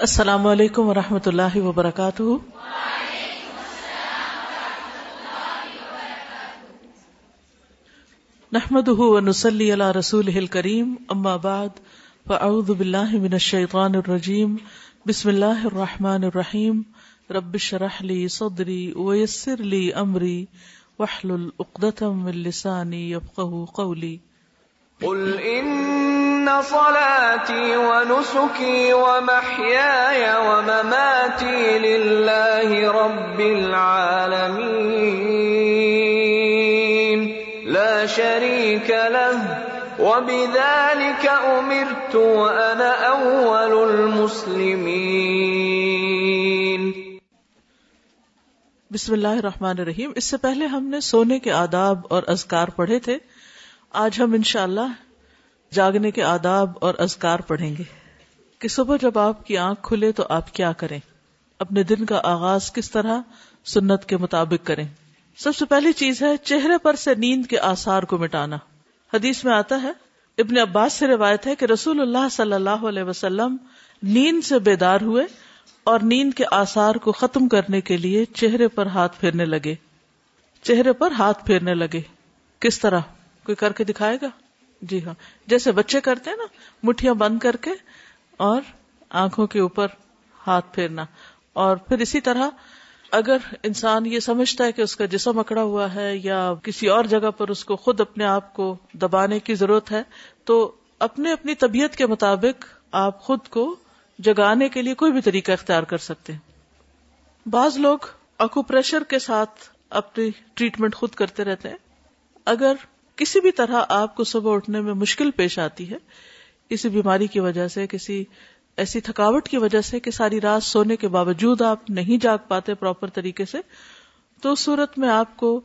السلام علیکم و رحمۃ اللہ وبرکاتہ۔ نحمد ونسلی علی رسول کریم اما بعد، فاعوذ باللہ من الشیطان الرجیم، بسم اللہ الرحمن الرحیم، رب شرح لی صدری ویسر لی امری وحلل اقدتم من لسانی یفقہ قولی۔ قل ان صلاتي ونسكي ومحياي ومماتي لله رب العالمين. لا شريك له. وبذلك امرت وانا اول المسلمين. بسم اللہ الرحمن الرحیم. اس سے پہلے ہم نے سونے کے آداب اور اذکار پڑھے تھے. آج ہم انشاءاللہ جاگنے کے آداب اور اذکار پڑھیں گے کہ صبح جب آپ کی آنکھ کھلے تو آپ کیا کریں؟ اپنے دن کا آغاز کس طرح سنت کے مطابق کریں؟ سب سے پہلی چیز ہے چہرے پر سے نیند کے آثار کو مٹانا۔ حدیث میں آتا ہے، ابن عباس سے روایت ہے کہ رسول اللہ صلی اللہ علیہ وسلم نیند سے بیدار ہوئے اور نیند کے آثار کو ختم کرنے کے لیے چہرے پر ہاتھ پھیرنے لگے۔ چہرے پر ہاتھ پھیرنے لگے۔ کس طرح؟ کوئی کر کے دکھائے گا؟ جی ہاں۔ جیسے بچے کرتے ہیں نا، مٹھیاں بند کر کے اور آنکھوں کے اوپر ہاتھ پھیرنا۔ اور پھر اسی طرح اگر انسان یہ سمجھتا ہے کہ اس کا جسم اکڑا ہوا ہے یا کسی اور جگہ پر اس کو خود اپنے آپ کو دبانے کی ضرورت ہے، تو اپنے اپنی طبیعت کے مطابق آپ خود کو جگانے کے لیے کوئی بھی طریقہ اختیار کر سکتے ہیں۔ بعض لوگ اکو پریشر کے ساتھ اپنی ٹریٹمنٹ خود کرتے رہتے ہیں۔ اگر کسی بھی طرح آپ کو صبح اٹھنے میں مشکل پیش آتی ہے، کسی بیماری کی وجہ سے، کسی ایسی تھکاوٹ کی وجہ سے کہ ساری رات سونے کے باوجود آپ نہیں جاگ پاتے پراپر طریقے سے، تو اس صورت میں آپ کو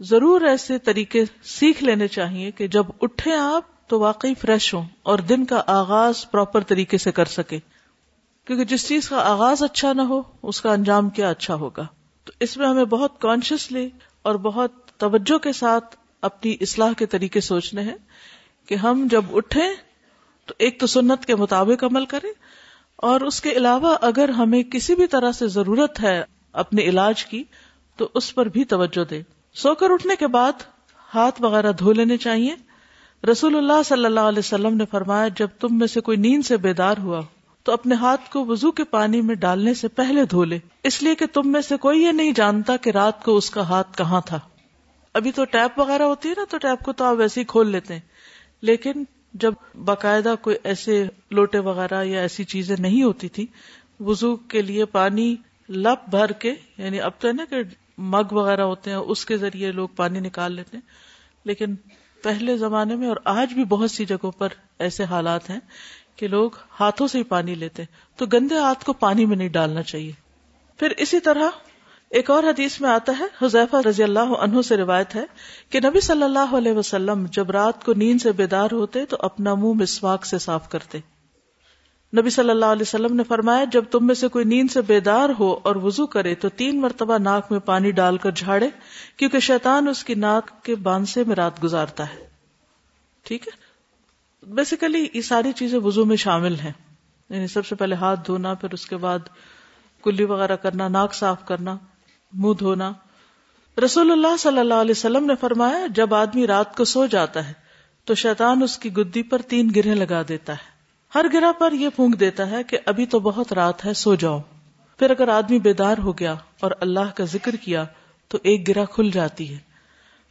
ضرور ایسے طریقے سیکھ لینے چاہیے کہ جب اٹھے آپ تو واقعی فریش ہوں اور دن کا آغاز پراپر طریقے سے کر سکے کیونکہ جس چیز کا آغاز اچھا نہ ہو، اس کا انجام کیا اچھا ہوگا۔ تو اس میں ہمیں بہت کانشیسلی اور بہت توجہ کے ساتھ اپنی اصلاح کے طریقے سوچنے ہیں کہ ہم جب اٹھیں تو ایک تو سنت کے مطابق عمل کریں اور اس کے علاوہ اگر ہمیں کسی بھی طرح سے ضرورت ہے اپنے علاج کی تو اس پر بھی توجہ دے سو کر اٹھنے کے بعد ہاتھ وغیرہ دھو لینے چاہیے۔ رسول اللہ صلی اللہ علیہ وسلم نے فرمایا، جب تم میں سے کوئی نیند سے بیدار ہوا تو اپنے ہاتھ کو وضو کے پانی میں ڈالنے سے پہلے دھو لے۔ اس لیے کہ تم میں سے کوئی یہ نہیں جانتا کہ رات کو اس کا ہاتھ کہاں تھا۔ ابھی تو ٹیپ وغیرہ ہوتی ہے نا تو ٹیپ کو تو آپ ویسے ہی کھول لیتے ہیں۔ لیکن جب باقاعدہ کوئی ایسے لوٹے وغیرہ یا ایسی چیزیں نہیں ہوتی تھی وزو کے لیے پانی لپ بھر کے یعنی اب تو ہے نا کہ مگ وغیرہ ہوتے ہیں، اس کے ذریعے لوگ پانی نکال لیتے ہیں۔ لیکن پہلے زمانے میں اور آج بھی بہت سی جگہوں پر ایسے حالات ہیں کہ لوگ ہاتھوں سے ہی پانی لیتے تو گندے ہاتھ کو پانی میں نہیں ڈالنا چاہیے۔ پھر اسی طرح ایک اور حدیث میں آتا ہے، حذیفہ رضی اللہ عنہ سے روایت ہے کہ نبی صلی اللہ علیہ وسلم جب رات کو نیند سے بیدار ہوتے تو اپنا منہ مسواک سے صاف کرتے۔ نبی صلی اللہ علیہ وسلم نے فرمایا، جب تم میں سے کوئی نیند سے بیدار ہو اور وضو کرے تو تین مرتبہ ناک میں پانی ڈال کر جھاڑے، کیونکہ شیطان اس کی ناک کے بانسے میں رات گزارتا ہے۔ ٹھیک ہے؟ بیسیکلی یہ ساری چیزیں وضو میں شامل ہیں۔ یعنی سب سے پہلے ہاتھ دھونا، پھر اس کے بعد کلی وغیرہ کرنا، ناک صاف کرنا۔ منہ دھونا۔ رسول اللہ صلی اللہ علیہ وسلم نے فرمایا، جب آدمی رات کو سو جاتا ہے، تو شیطان اس کی گدی پر تین گرہ لگا دیتا ہے۔ ہر گرہ پر یہ پھونک دیتا ہے کہ ابھی تو بہت رات ہے، سو جاؤ۔ پھر اگر آدمی بیدار ہو گیا اور اللہ کا ذکر کیا، تو ایک گرہ کھل جاتی ہے۔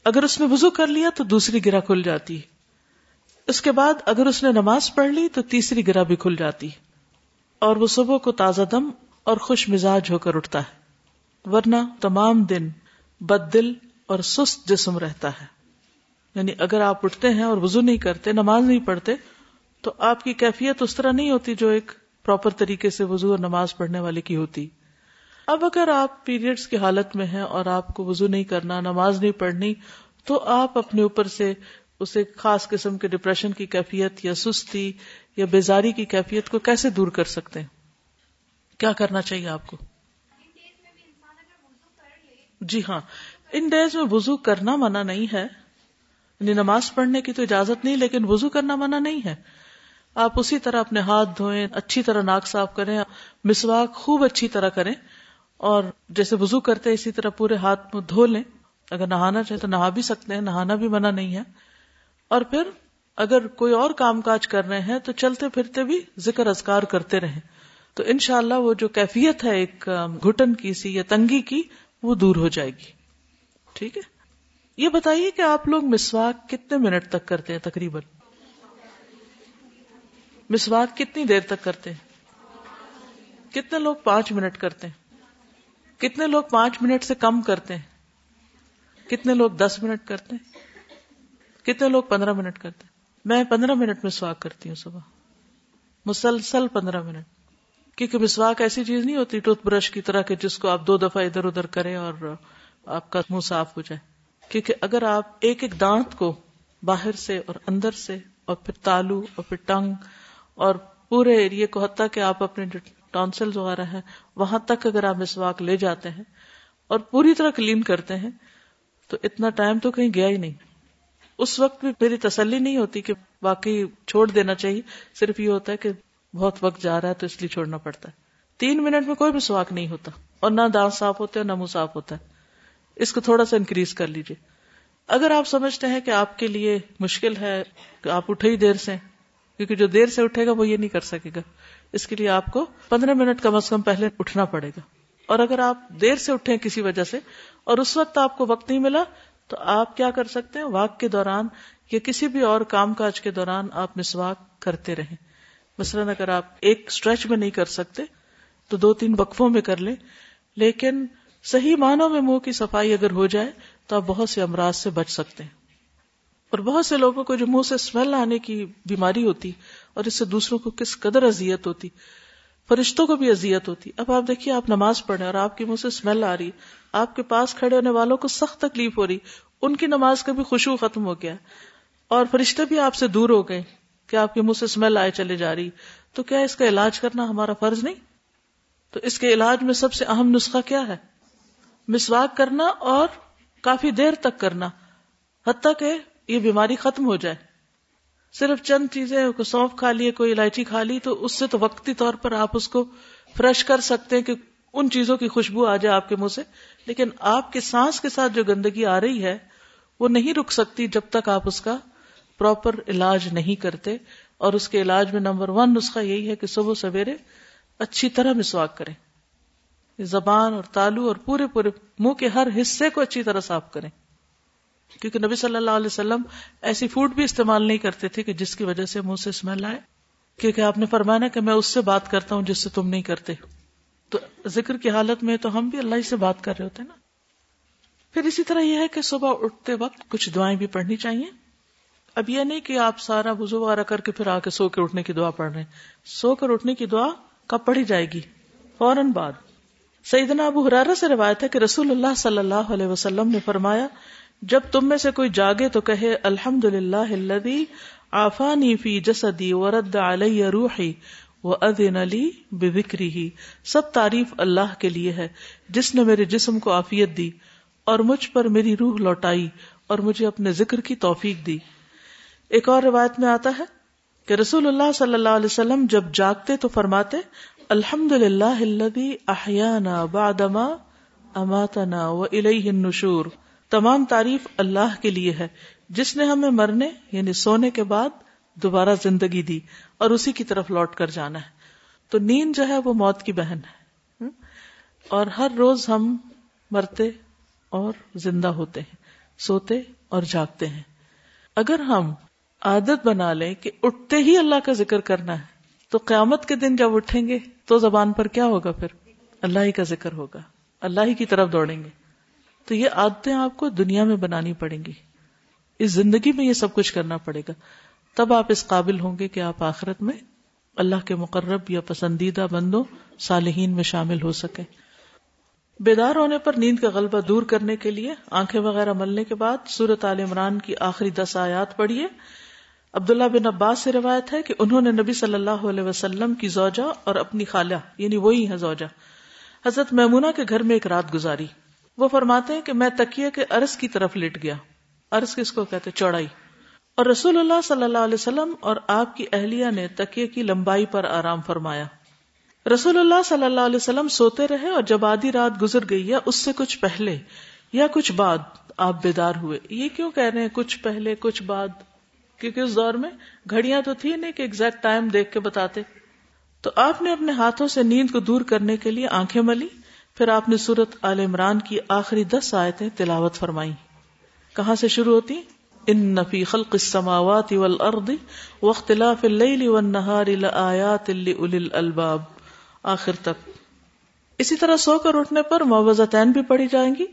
اگر اس نے وضو کر لیا، تو دوسری گرہ کھل جاتی ہے۔ اس کے بعد اگر اس نے نماز پڑھ لی، تو تیسری گرہ بھی کھل جاتی اور وہ صبح کو تازہ دم اور خوش مزاج ہو کر اٹھتا ہے۔ ورنہ تمام دن بد دل اور سست جسم رہتا ہے۔ یعنی اگر آپ اٹھتے ہیں اور وضو نہیں کرتے، نماز نہیں پڑھتے، تو آپ کی کیفیت اس طرح نہیں ہوتی جو ایک پراپر طریقے سے وضو اور نماز پڑھنے والے کی ہوتی۔ اب اگر آپ پیریڈس کی حالت میں ہیں اور آپ کو وضو نہیں کرنا، نماز نہیں پڑھنی، تو آپ اپنے اوپر سے اسے خاص قسم کے ڈپریشن کی کیفیت یا سستی یا بیزاری کی کیفیت کو کیسے دور کر سکتے ہیں؟ کیا کرنا چاہیے آپ کو؟ جی ہاں۔ ان ڈیز میں وضو کرنا منع نہیں ہے۔ یعنی نماز پڑھنے کی تو اجازت نہیں، لیکن وضو کرنا منع نہیں ہے۔ آپ اسی طرح اپنے ہاتھ دھوئیں، اچھی طرح ناک صاف کریں، مسواک خوب اچھی طرح کریں۔ اور جیسے وضو کرتے اسی طرح پورے ہاتھ میں دھو لیں۔ اگر نہانا چاہے تو نہا بھی سکتے ہیں، نہانا بھی منع نہیں ہے۔ اور پھر اگر کوئی اور کام کاج کر رہے ہیں، تو چلتے پھرتے بھی ذکر ازکار کرتے رہیں۔ تو انشاءاللہ وہ جو کیفیت ہے، ایک گھٹن کی سی یا تنگی کی وہ دور ہو جائے گی۔ ٹھیک ہے؟ یہ بتائیے کہ آپ لوگ مسواک کتنے منٹ تک کرتے ہیں تقریباً؟ مسواک کتنی دیر تک کرتے ہیں؟ کتنے لوگ پانچ منٹ کرتے ہیں؟ کتنے لوگ پانچ منٹ سے کم کرتے ہیں؟ کتنے لوگ دس منٹ کرتے ہیں؟ کتنے لوگ پندرہ منٹ کرتے ہیں؟ میں پندرہ منٹ مسواک کرتی ہوں صبح۔ مسلسل پندرہ منٹ۔ کیونکہ مسواک ایسی چیز نہیں ہوتی ٹوتھ برش کی طرح کہ جس کو آپ دو دفعہ ادھر ادھر کریں اور آپ کا منہ صاف ہو جائے۔ کیونکہ اگر آپ ایک ایک دانت کو باہر سے اور اندر سے اور پھر تالو اور پھر ٹنگ اور پورے ایریے کو حتیٰ کہ آپ اپنے ٹانسل وغیرہ ہے وہاں تک اگر آپ مسواک لے جاتے ہیں اور پوری طرح کلین کرتے ہیں، تو اتنا ٹائم تو کہیں گیا ہی نہیں۔ اس وقت بھی میری تسلی نہیں ہوتی کہ باقی چھوڑ دینا چاہیے، صرف یہ ہوتا ہے کہ بہت وقت جا رہا ہے تو اس لیے چھوڑنا پڑتا ہے۔ تین منٹ میں کوئی بھی سواک نہیں ہوتا۔ اور نہ دانت صاف ہوتے ہیں نہ منہ صاف ہوتا ہے۔ اس کو تھوڑا سا انکریز کر لیجیے اگر آپ سمجھتے ہیں کہ آپ کے لیے مشکل ہے کہ آپ اٹھے ہی دیر سے، کیونکہ جو دیر سے اٹھے گا وہ یہ نہیں کر سکے گا۔ اس کے لیے آپ کو پندرہ منٹ کم از کم پہلے اٹھنا پڑے گا۔ اور اگر آپ دیر سے اٹھے کسی وجہ سے اور اس وقت آپ کو وقت نہیں ملا، تو آپ کیا کر سکتے ہیں؟ واک کے دوران یا کسی بھی اور کام کاج کے دوران آپ مسواک کرتے رہیں۔ مثلاً اگر آپ ایک اسٹریچ میں نہیں کر سکتے، تو دو تین وقفوں میں کر لیں۔ لیکن صحیح معنوں میں منہ کی صفائی اگر ہو جائے، تو آپ بہت سے امراض سے بچ سکتے ہیں۔ اور بہت سے لوگوں کو جو منہ سے اسمیل آنے کی بیماری ہوتی، اور اس سے دوسروں کو کس قدر اذیت ہوتی، فرشتوں کو بھی اذیت ہوتی۔ اب آپ دیکھیے، آپ نماز پڑھیں اور آپ کی منہ سے اسمیل آ رہی، آپ کے پاس کھڑے ہونے والوں کو سخت تکلیف ہو رہی، ان کی نماز کا بھی خوشبو ختم ہو گیا۔ اور فرشتے بھی آپ سے دور ہو گئے۔ کہ آپ کے منہ سے اسمیل آئے چلے جا رہی۔ تو کیا اس کا علاج کرنا ہمارا فرض نہیں؟ تو اس کے علاج میں سب سے اہم نسخہ کیا ہے؟ مسواک کرنا اور کافی دیر تک کرنا۔ حتیٰ کہ یہ بیماری ختم ہو جائے۔ صرف چند چیزیں سونف کھا لیے، کوئی الائچی کھا لی، تو اس سے تو وقتی طور پر آپ اس کو فریش کر سکتے ہیں کہ ان چیزوں کی خوشبو آ جائے آپ کے منہ سے۔ لیکن آپ کے سانس کے ساتھ جو گندگی آ رہی ہے، وہ نہیں رک سکتی جب تک آپ اس کا پراپر علاج نہیں کرتے اور اس کے علاج میں نمبر ون نسخہ یہی ہے کہ صبح سویرے اچھی طرح مسواک کریں۔ زبان اور تالو اور پورے پورے منہ کے ہر حصے کو اچھی طرح صاف کریں۔ کیونکہ نبی صلی اللہ علیہ وسلم ایسی فوڈ بھی استعمال نہیں کرتے تھے کہ جس کی وجہ سے منہ سے اسمیل آئے۔ کیونکہ آپ نے فرمانا کہ میں اس سے بات کرتا ہوں جس سے تم نہیں کرتے۔ تو ذکر کی حالت میں تو ہم بھی اللہ ہی سے بات کر رہے ہوتے نا۔ پھر اسی طرح یہ ہے کہ صبح اٹھتے وقت کچھ دعائیں بھی پڑھنی چاہیے۔ اب یہ نہیں کہ آپ سارا وزو وغیرہ کر کے پھر آ کے سو کے اٹھنے کی دعا پڑھ رہے ہیں۔ سو کر اٹھنے کی دعا کب پڑھی جائے گی؟ فوراً بعد۔ سیدنا ابو حرارہ سے روایت ہے کہ رسول اللہ صلی اللہ علیہ وسلم نے فرمایا، جب تم میں سے کوئی جاگے تو کہے الحمد للہ آفانی فی جسدی ورد علی روحی وہ ادین علی بکری ہی سب تعریف اللہ کے لیے ہے، جس نے میرے جسم کو آفیت دی اور مجھ پر میری روح لوٹائی اور مجھے اپنے ذکر کی توفیق دی۔ ایک اور روایت میں آتا ہے کہ رسول اللہ صلی اللہ علیہ وسلم جب جاگتے تو فرماتے الحمد للہ احیانا بادما اماتنا و النشور. تمام تعریف اللہ کے لیے ہے، جس نے ہمیں مرنے یعنی سونے کے بعد دوبارہ زندگی دی اور اسی کی طرف لوٹ کر جانا ہے۔ تو نیند جو ہے وہ موت کی بہن ہے۔ اور ہر روز ہم مرتے اور زندہ ہوتے ہیں، سوتے اور جاگتے ہیں۔ اگر ہم عادت بنا لیں کہ اٹھتے ہی اللہ کا ذکر کرنا ہے۔ تو قیامت کے دن جب اٹھیں گے تو زبان پر کیا ہوگا پھر؟ اللہ ہی کا ذکر ہوگا۔ اللہ ہی کی طرف دوڑیں گے۔ تو یہ عادتیں آپ کو دنیا میں بنانی پڑیں گی۔ اس زندگی میں یہ سب کچھ کرنا پڑے گا۔ تب آپ اس قابل ہوں گے کہ آپ آخرت میں اللہ کے مقرب یا پسندیدہ بندوں، صالحین میں شامل ہو سکے بیدار ہونے پر نیند کا غلبہ دور کرنے کے لیے، آنکھیں وغیرہ ملنے کے بعد سورت عال عمران کی آخری دس آیات پڑھیے۔ عبداللہ بن عباس سے روایت ہے کہ انہوں نے نبی صلی اللہ علیہ وسلم کی زوجہ اور اپنی خالہ یعنی وہی ہے زوجہ۔ حضرت میمونہ کے گھر میں ایک رات گزاری۔ وہ فرماتے ہیں کہ میں تکیے کے عرض کی طرف لٹ گیا۔ عرض کس کو کہتے چوڑائی۔ اور رسول اللہ صلی اللہ علیہ وسلم اور آپ کی اہلیہ نے تکیے کی لمبائی پر آرام فرمایا۔ رسول اللہ صلی اللہ علیہ وسلم سوتے رہے اور جب آدھی رات گزر گئی یا اس سے کچھ پہلے یا کچھ بعد آپ بیدار ہوئے۔ یہ کیوں کہہ رہے ہیں کچھ پہلے، کچھ بعد؟ کیونکہ اس دور میں گھڑیاں تو تھی نہیں کہ ایگزیکٹ ٹائم دیکھ کے بتاتے۔ تو آپ نے اپنے ہاتھوں سے نیند کو دور کرنے کے لیے آنکھیں ملی، پھر آپ نے سورت عال عمران کی آخری دس آیتیں تلاوت فرمائی کہاں سے شروع ہوتی؟ ان نفی خلق السماوات والارض واختلاف اللیل والنہار لآیات لأولی الالباب آخر تک۔ اسی طرح سو کر اٹھنے پر معوضتین بھی پڑھی جائیں گی۔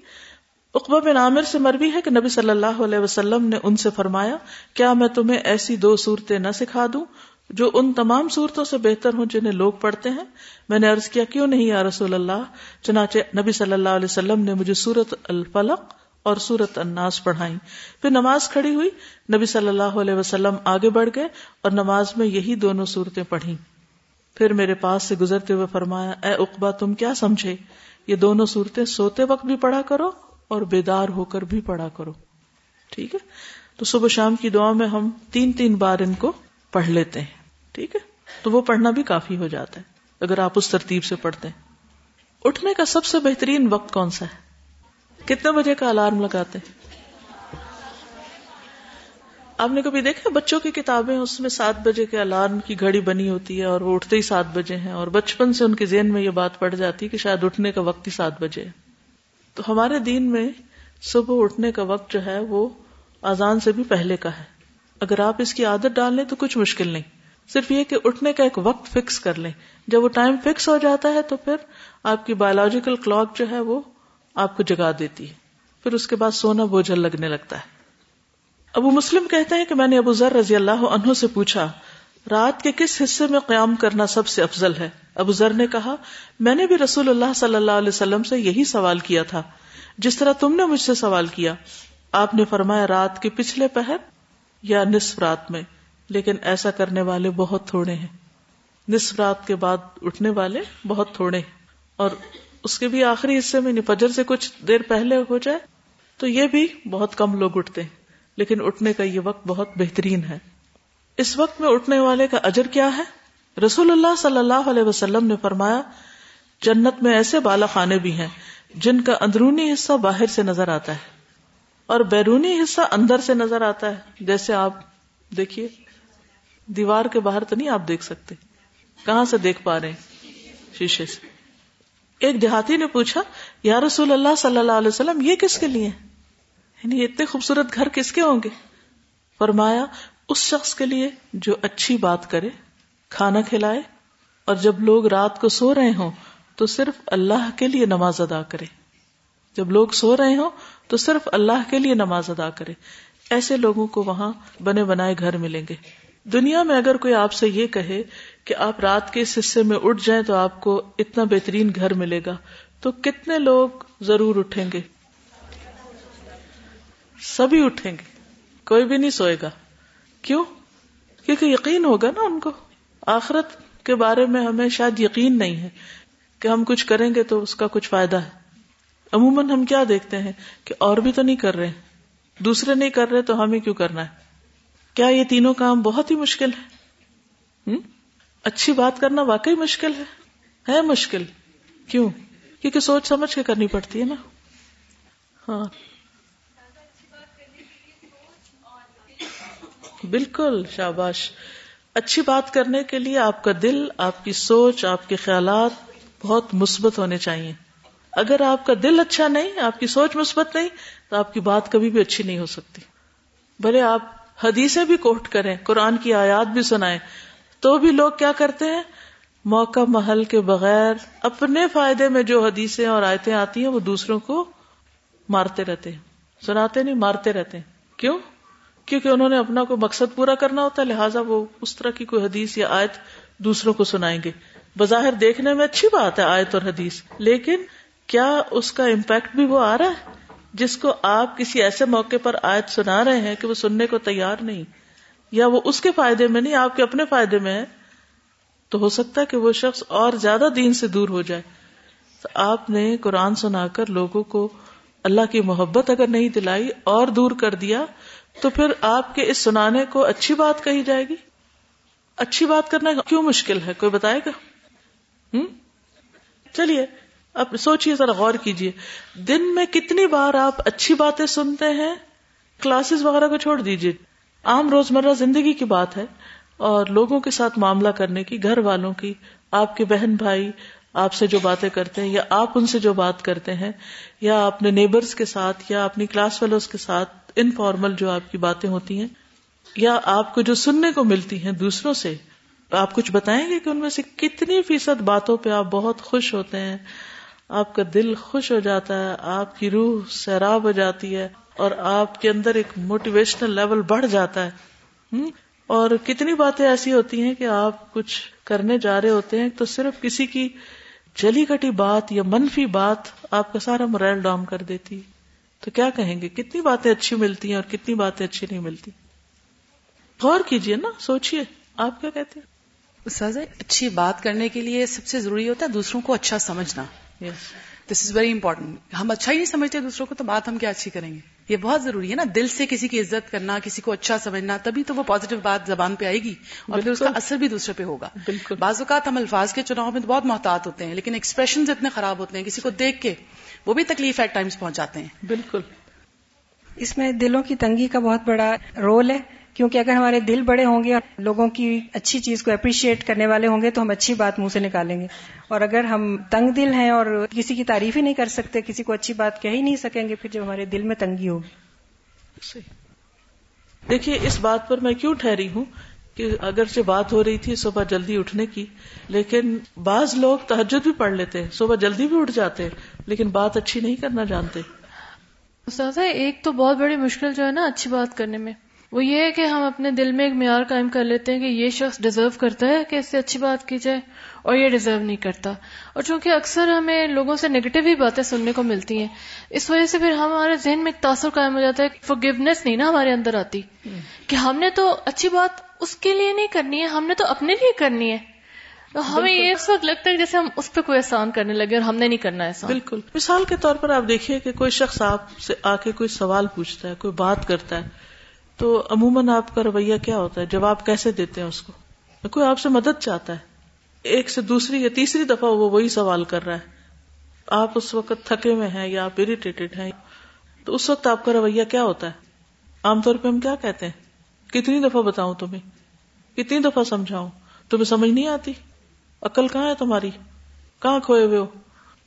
اقبا بن عامر سے مربی ہے کہ نبی صلی اللہ علیہ وسلم نے ان سے فرمایا، کیا میں تمہیں ایسی دو صورتیں نہ سکھا دوں جو ان تمام صورتوں سے بہتر ہوں جنہیں لوگ پڑھتے ہیں؟ میں نے عرض کیا، کیوں نہیں یا رسول اللہ؟ چنانچہ نبی صلی اللہ علیہ وسلم نے مجھے سورت الفلق اور سورت الناس پڑھائی پھر نماز کھڑی ہوئی، نبی صلی اللہ علیہ وسلم آگے بڑھ گئے اور نماز میں یہی دونوں صورتیں پڑھی پھر میرے پاس سے گزرتے ہوئے فرمایا، اے اقبا تم کیا سمجھے؟ یہ دونوں صورتیں سوتے وقت بھی پڑھا کرو اور بیدار ہو کر بھی پڑھا کرو۔ ٹھیک ہے؟ تو صبح شام کی دعا میں ہم تین تین بار ان کو پڑھ لیتے ہیں۔ ٹھیک ہے؟ تو وہ پڑھنا بھی کافی ہو جاتا ہے۔ اگر آپ اس ترتیب سے پڑھتے ہیں۔ اٹھنے کا سب سے بہترین وقت کون سا ہے؟ کتنے بجے کا الارم لگاتے ہیں؟ آپ نے کبھی دیکھا بچوں کی کتابیں اس میں سات بجے کے الارم کی گھڑی بنی ہوتی ہے اور وہ اٹھتے ہی سات بجے ہیں اور بچپن سے ان کے ذہن میں یہ بات پڑ جاتی ہے کہ شاید اٹھنے کا وقت ہی سات بجے ہے۔ تو ہمارے دین میں صبح اٹھنے کا وقت جو ہے وہ آزان سے بھی پہلے کا ہے۔ اگر آپ اس کی عادت ڈال لیں تو کچھ مشکل نہیں۔ صرف یہ کہ اٹھنے کا ایک وقت فکس کر لیں۔ جب وہ ٹائم فکس ہو جاتا ہے تو پھر آپ کی بایولوجیکل کلاک جو ہے وہ آپ کو جگا دیتی ہے۔ پھر اس کے بعد سونا بوجھل لگنے لگتا ہے۔ ابو مسلم کہتے ہیں کہ میں نے ابو ذر رضی اللہ عنہ سے پوچھا رات کے کس حصے میں قیام کرنا سب سے افضل ہے؟ ابو ذر نے کہا، میں نے بھی رسول اللہ صلی اللہ علیہ وسلم سے یہی سوال کیا تھا۔ جس طرح تم نے مجھ سے سوال کیا، آپ نے فرمایا رات کے پچھلے پہر یا نصف رات میں، لیکن ایسا کرنے والے بہت تھوڑے ہیں۔ نصف رات کے بعد اٹھنے والے بہت تھوڑے ہیں۔ اور اس کے بھی آخری حصے میں یعنی فجر سے کچھ دیر پہلے ہو جائے، تو یہ بھی بہت کم لوگ اٹھتے ہیں۔ لیکن اٹھنے کا یہ وقت بہت بہترین ہے۔ اس وقت میں اٹھنے والے کا اجر کیا ہے؟ رسول اللہ صلی اللہ علیہ وسلم نے فرمایا، جنت میں ایسے بالا خانے بھی ہیں جن کا اندرونی حصہ باہر سے نظر آتا ہے اور بیرونی حصہ اندر سے نظر آتا ہے۔ جیسے آپ دیکھیے، دیوار کے باہر تو نہیں آپ دیکھ سکتے۔ کہاں سے دیکھ پا رہے ہیں؟ شیشے سے۔ ایک دیہاتی نے پوچھا، یا رسول اللہ صلی اللہ علیہ وسلم، یہ کس کے لیے یعنی اتنے خوبصورت گھر کس کے ہوں گے؟ فرمایا اس شخص کے لیے جو اچھی بات کرے، کھانا کھلائے، اور جب لوگ رات کو سو رہے ہوں تو صرف اللہ کے لیے نماز ادا کرے۔ جب لوگ سو رہے ہوں تو صرف اللہ کے لیے نماز ادا کرے۔ ایسے لوگوں کو وہاں بنے بنائے گھر ملیں گے۔ دنیا میں اگر کوئی آپ سے یہ کہے کہ آپ رات کے اس حصے میں اٹھ جائیں تو آپ کو اتنا بہترین گھر ملے گا، تو کتنے لوگ ضرور اٹھیں گے؟ سبھی اٹھیں گے۔ کوئی بھی نہیں سوئے گا۔ کیوں؟ کیونکہ یقین ہوگا نا ان کو۔ آخرت کے بارے میں ہمیں شاید یقین نہیں ہے کہ ہم کچھ کریں گے تو اس کا کچھ فائدہ ہے۔ عموماً ہم کیا دیکھتے ہیں کہ اور بھی تو نہیں کر رہے۔ دوسرے نہیں کر رہے تو ہمیں کیوں کرنا ہے؟ کیا یہ تینوں کام بہت ہی مشکل ہے اچھی بات کرنا واقعی مشکل ہے۔ ہے مشکل۔ کیوں؟ کیونکہ سوچ سمجھ کے کرنی پڑتی ہے نا۔ ہاں۔ بالکل شاباش۔ اچھی بات کرنے کے لیے آپ کا دل، آپ کی سوچ، آپ کے خیالات بہت مثبت ہونے چاہیے۔ اگر آپ کا دل اچھا نہیں، آپ کی سوچ مثبت نہیں، تو آپ کی بات کبھی بھی اچھی نہیں ہو سکتی۔ بھلے آپ حدیثیں بھی کوٹ کریں، قرآن کی آیات بھی سنائیں، تو بھی لوگ کیا کرتے ہیں؟ موقع محل کے بغیر اپنے فائدے میں جو حدیثیں اور آیتیں آتی ہیں، وہ دوسروں کو مارتے رہتے ہیں۔ سناتے نہیں، مارتے رہتے ہیں۔ کیوں؟ کیونکہ انہوں نے اپنا کوئی مقصد پورا کرنا ہوتا ہے، لہٰذا وہ اس طرح کی کوئی حدیث یا آیت دوسروں کو سنائیں گے۔ بظاہر دیکھنے میں اچھی بات ہے آیت اور حدیث، لیکن کیا اس کا امپیکٹ بھی وہ آ رہا ہے؟ جس کو آپ کسی ایسے موقع پر آیت سنا رہے ہیں کہ وہ سننے کو تیار نہیں، یا وہ اس کے فائدے میں نہیں، آپ کے اپنے فائدے میں ہے، تو ہو سکتا ہے کہ وہ شخص اور زیادہ دین سے دور ہو جائے۔ تو آپ نے قرآن سنا کر لوگوں کو اللہ کی محبت اگر نہیں دلائی اور دور کر دیا تو پھر آپ کے اس سنانے کو اچھی بات کہی جائے گی؟ اچھی بات کرنا کیوں مشکل ہے؟ کوئی بتائے گا؟ ہوں چلیے، اب سوچیے ذرا غور کیجیے دن میں کتنی بار آپ اچھی باتیں سنتے ہیں؟ کلاسز وغیرہ کو چھوڑ دیجیے عام روزمرہ زندگی کی بات ہے اور لوگوں کے ساتھ معاملہ کرنے کی، گھر والوں کی، آپ کے بہن بھائی، آپ سے جو باتیں کرتے ہیں یا آپ ان سے جو بات کرتے ہیں، یا اپنے نیبرز کے ساتھ یا اپنی کلاس فیلوز کے ساتھ۔ انفارمل جو آپ کی باتیں ہوتی ہیں، یا آپ کو جو سننے کو ملتی ہیں دوسروں سے، آپ کچھ بتائیں گے کہ ان میں سے کتنی فیصد باتوں پہ آپ بہت خوش ہوتے ہیں؟ آپ کا دل خوش ہو جاتا ہے، آپ کی روح سیراب ہو جاتی ہے اور آپ کے اندر ایک موٹیویشنل لیول بڑھ جاتا ہے۔ اور کتنی باتیں ایسی ہوتی ہیں کہ آپ کچھ کرنے جا رہے ہوتے ہیں، تو صرف کسی کی جلی کٹی بات یا منفی بات آپ کا سارا مرائل ڈاؤن کر دیتی۔ تو کیا کہیں گے؟ کتنی باتیں اچھی ملتی ہیں اور کتنی باتیں اچھی نہیں ملتی۔ غور کیجیے نا سوچیے آپ کیا کہتے ہیں؟ اچھی بات کرنے کے لیے سب سے ضروری ہوتا ہے دوسروں کو اچھا سمجھنا۔ دس از ویری امپورٹنٹ ہم اچھا ہی نہیں سمجھتے دوسروں کو تو بات ہم کیا اچھی کریں گے؟ یہ بہت ضروری ہے نا دل سے کسی کی عزت کرنا کسی کو اچھا سمجھنا تبھی تو وہ پازیٹو بات زبان پہ آئے گی اور پھر اس کا اثر بھی دوسرے پہ ہوگا۔ بالکل۔ بعض اوقات ہم الفاظ کے چناؤ میں تو بہت محتاط ہوتے ہیں لیکن ایکسپریشن اتنے خراب ہوتے ہیں کسی کو دیکھ کے وہ بھی تکلیف ایٹ ٹائمز پہنچاتے ہیں۔ بالکل۔ اس میں دلوں کی تنگی کا بہت بڑا رول ہے۔ کیونکہ اگر ہمارے دل بڑے ہوں گے اور لوگوں کی اچھی چیز کو اپریشیٹ کرنے والے ہوں گے تو ہم اچھی بات منہ سے نکالیں گے۔ اور اگر ہم تنگ دل ہیں اور کسی کی تعریف ہی نہیں کر سکتے کسی کو اچھی بات کہہ ہی نہیں سکیں گے پھر جب ہمارے دل میں تنگی ہوگی۔ دیکھیے اس بات پر میں کیوں ٹھہری ہوں کہ اگرچہ بات ہو رہی تھی صبح جلدی اٹھنے کی لیکن بعض لوگ تحجد بھی پڑھ لیتے صبح جلدی بھی اٹھ جاتے لیکن بات اچھی نہیں کرنا جانتے۔ ایک تو بہت بڑی مشکل جو ہے نا اچھی بات کرنے میں۔ وہ یہ ہے کہ ہم اپنے دل میں ایک معیار قائم کر لیتے ہیں کہ یہ شخص ڈیزرو کرتا ہے کہ اس سے اچھی بات کی جائے اور یہ ڈیزرو نہیں کرتا۔ اور چونکہ اکثر ہمیں لوگوں سے نیگیٹو ہی باتیں سننے کو ملتی ہیں اس وجہ سے پھر ہمارے ذہن میں ایک تاثر قائم ہو جاتا ہے فور گیونیس نہیں نا ہمارے اندر آتی۔ کہ ہم نے تو اچھی بات اس کے لیے نہیں کرنی ہے ہم نے تو اپنے لیے کرنی ہے۔ تو ہمیں یہ اس وقت لگتا ہے جیسے ہم اس پہ کوئی احسان کرنے لگے اور ہم نے نہیں کرنا ایسا بالکل۔ مثال کے طور پر آپ دیکھیے کہ کوئی شخص آپ سے آ کے کوئی سوال پوچھتا ہے کوئی بات کرتا ہے تو عموماً آپ کا رویہ کیا ہوتا ہے؟ جواب کیسے دیتے ہیں اس کو؟ کوئی آپ سے مدد چاہتا ہے۔ ایک سے دوسری یا تیسری دفعہ وہ وہی سوال کر رہا ہے۔ آپ اس وقت تھکے ہوئے ہیں یا آپ اریٹیٹڈ ہیں، تو اس وقت آپ کا رویہ کیا ہوتا ہے؟ عام طور پہ ہم کیا کہتے ہیں؟ کتنی دفعہ بتاؤں تمہیں؟ کتنی دفعہ سمجھاؤں؟ تمہیں سمجھ نہیں آتی؟ عقل کہاں ہے تمہاری؟ کہاں کھوئے ہوئے ہو؟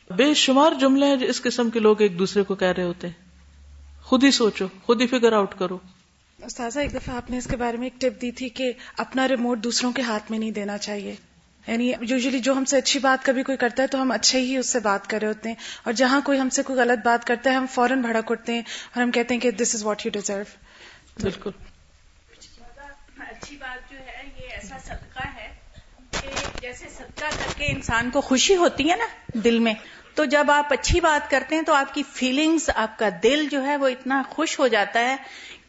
بے شمار جملے ہیں جو اس قسم کے لوگ ایک دوسرے کو کہہ رہے ہوتے ہیں۔ خود ہی سوچو، خود ہی فگر آؤٹ کرو۔ استاذہ ایک دفعہ آپ نے اس کے بارے میں ایک ٹپ دی تھی کہ اپنا ریموٹ دوسروں کے ہاتھ میں نہیں دینا چاہیے۔ یعنی یوزلی جو ہم سے اچھی بات کبھی کوئی کرتا ہے تو ہم اچھے ہی اس سے بات کر رہے ہوتے ہیں۔ اور جہاں کوئی ہم سے کوئی غلط بات کرتا ہے ہم فوراً بھڑک اٹھتے ہیں اور ہم کہتے ہیں کہ this is what you deserve بالکل۔ اچھی بات جو ہے یہ ایسا صدقہ ہے کہ جیسے صدقہ کر کے انسان کو خوشی ہوتی ہے نا دل میں تو جب آپ اچھی بات کرتے ہیں تو آپ کی فیلنگز آپ کا دل جو ہے وہ اتنا خوش ہو جاتا ہے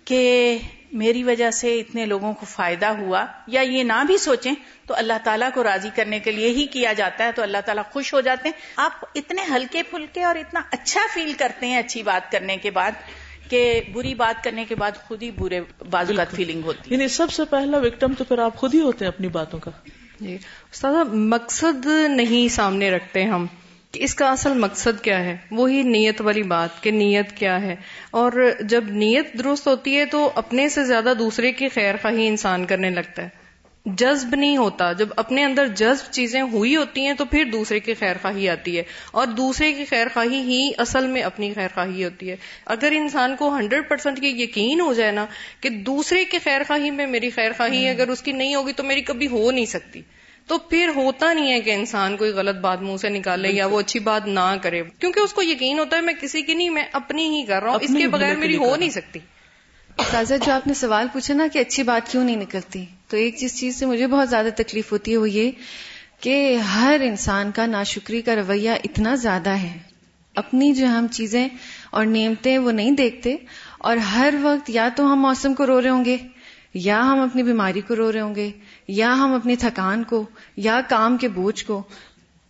کہ میری وجہ سے اتنے لوگوں کو فائدہ ہوا یا یہ نہ بھی سوچیں تو اللہ تعالیٰ کو راضی کرنے کے لیے ہی کیا جاتا ہے تو اللہ تعالیٰ خوش ہو جاتے ہیں۔ آپ اتنے ہلکے پھلکے اور اتنا اچھا فیل کرتے ہیں اچھی بات کرنے کے بعد کہ بری بات کرنے کے بعد خود ہی برے بازوقات فیلنگ ہوتی یعنی سب سے پہلا وکٹم تو پھر آپ خود ہی ہوتے ہیں اپنی باتوں کا۔ جی استاد مقصد نہیں سامنے رکھتے ہم۔ کہ اس کا اصل مقصد کیا ہے؟ وہی نیت والی بات کہ نیت کیا ہے؟ اور جب نیت درست ہوتی ہے تو اپنے سے زیادہ دوسرے کی خیر خواہی انسان کرنے لگتا ہے۔ جذب نہیں ہوتا۔ جب اپنے اندر جذب چیزیں ہوئی ہوتی ہیں تو پھر دوسرے کی خیر خواہی آتی ہے۔ اور دوسرے کی خیر خواہی ہی اصل میں اپنی خیر خواہی ہوتی ہے۔ اگر انسان کو ہنڈریڈ پرسینٹ کی یقین ہو جائے نا کہ دوسرے کی خیر خواہی میں میری خیر خواہی اگر اس کی نہیں ہوگی تو میری کبھی ہو نہیں سکتی۔ تو پھر ہوتا نہیں ہے کہ انسان کوئی غلط بات منہ سے نکالے یا وہ اچھی بات نہ کرے۔ کیونکہ اس کو یقین ہوتا ہے میں کسی کی نہیں میں اپنی ہی کر رہا ہوں اس کے بغیر میری ہو نہیں سکتی۔ تازہ جو آپ نے سوال پوچھا نا کہ اچھی بات کیوں نہیں نکلتی تو ایک جس چیز سے مجھے بہت زیادہ تکلیف ہوتی ہے وہ یہ کہ ہر انسان کا ناشکری کا رویہ اتنا زیادہ ہے۔ اپنی جو ہم چیزیں اور نیمتے وہ نہیں دیکھتے اور ہر وقت یا تو ہم موسم کو رو رہے ہوں گے یا ہم اپنی بیماری کو رو رہے ہوں گے۔ یا ہم اپنی تھکان کو یا کام کے بوجھ کو،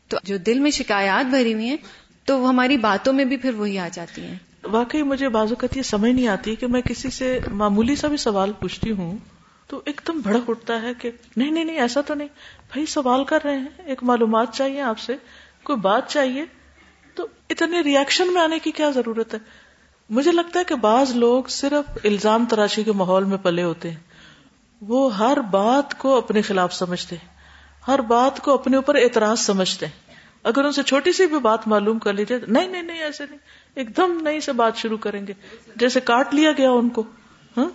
تو جو دل میں شکایات بھری ہوئی ہیں، تو وہ ہماری باتوں میں بھی پھر وہی آ جاتی ہیں۔ واقعی مجھے بازو اوقات یہ سمجھ نہیں آتی کہ میں کسی سے معمولی سا بھی سوال پوچھتی ہوں تو ایک دم بھڑک اٹھتا ہے کہ نہیں نہیں نہیں، ایسا تو نہیں۔ بھائی، سوال کر رہے ہیں، ایک معلومات چاہیے آپ سے، کوئی بات چاہیے۔ تو اتنے ریئیکشن میں آنے کی کیا ضرورت ہے؟ مجھے لگتا ہے کہ بعض لوگ صرف الزام تراشی کے ماحول میں پلے ہوتے ہیں۔ وہ ہر بات کو اپنے خلاف سمجھتے ہیں، ہر بات کو اپنے اوپر اعتراض سمجھتے ہیں۔ اگر ان سے چھوٹی سی بھی بات معلوم کر لیجیے نہیں نہیں نہیں، ایسے نہیں۔ ایک دم نئی سے بات شروع کریں گے۔ جیسے کاٹ لیا گیا ان کو ہاں؟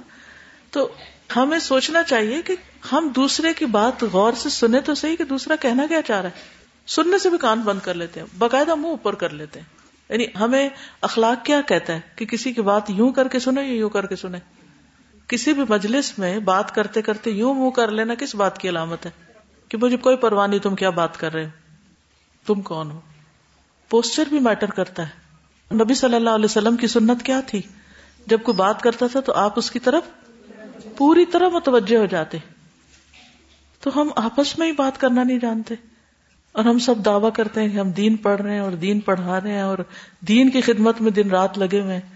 تو ہمیں سوچنا چاہیے کہ ہم دوسرے کی بات غور سے سنیں تو صحیح کہ دوسرا کہنا کیا چاہ رہا ہے۔ سننے سے بھی کان بند کر لیتے ہیں، باقاعدہ منہ اوپر کر لیتے ہیں۔ یعنی ہمیں اخلاق کیا کہتا ہے کہ کسی کی بات یوں کر کے سنیں یا یوں کر کے سنیں؟ کسی بھی مجلس میں بات کرتے کرتے یوں منہ کر لینا کس بات کی علامت ہے کہ مجھے کوئی پرواہ نہیں تم کیا بات کر رہے ہو؟ تم کون ہو؟ پوسچر بھی میٹر کرتا ہے۔ نبی صلی اللہ علیہ وسلم کی سنت کیا تھی؟ جب کوئی بات کرتا تھا تو آپ اس کی طرف پوری طرح متوجہ ہو جاتے۔ تو ہم آپس میں ہی بات کرنا نہیں جانتے۔ اور ہم سب دعویٰ کرتے ہیں کہ ہم دین پڑھ رہے ہیں اور دین پڑھا رہے ہیں اور دین کی خدمت میں دن رات لگے ہوئے ہیں۔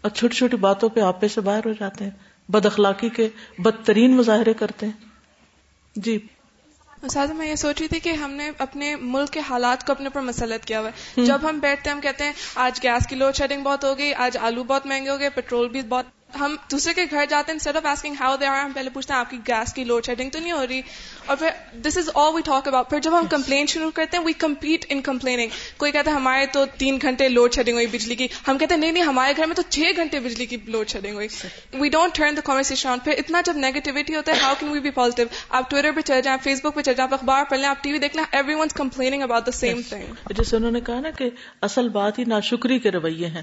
اور چھوٹی چھوٹی باتوں پہ آپے سے باہر ہو جاتے ہیں۔ بد اخلاقی کے بدترین مظاہرے کرتے ہیں۔ جی۔ ساتھ میں یہ سوچ رہی تھی کہ ہم نے اپنے ملک کے حالات کو اپنے اوپر مسلط کیا ہوا ہے۔ جب ہم بیٹھتے ہیں ہم کہتے ہیں آج گیس کی لوڈ شیڈنگ بہت ہو گئی آج آلو بہت مہنگے ہو گئے پیٹرول بھی بہت ہم دوسرے کے گھر جاتے ہیں instead of asking how they are ہم پہلے پوچھتے ہیں آپ کی گیس کی لوڈ شیڈنگ تو نہیں ہو رہی۔ اور پھر دس از آل وی ٹاک اباؤٹ پھر جب ہم کمپلین شروع کرتے ہیں وی کمپیٹ ان کمپلیننگ کوئی کہتا ہے ہمارے تو تین گھنٹے لوڈ شیڈنگ ہوئی بجلی کی۔ ہم کہتے ہیں نہیں نہیں ہمارے گھر میں تو چھ گھنٹے بجلی کی لوڈ شیڈنگ ہوئی۔ We don't turn the conversation on پھر اتنا جب نیگیٹیوٹی ہوتا ہے how can we be positive آپ ٹویٹر پہ چل جائیں فیس بک پہ چل جائیں آپ اخبار پڑھ لیں آپ ٹی وی دیکھ لیں everyone's complaining about the same thing جیسے انہوں نے کہا نا کہ اصل بات ہی ناشکری کے رویے ہیں۔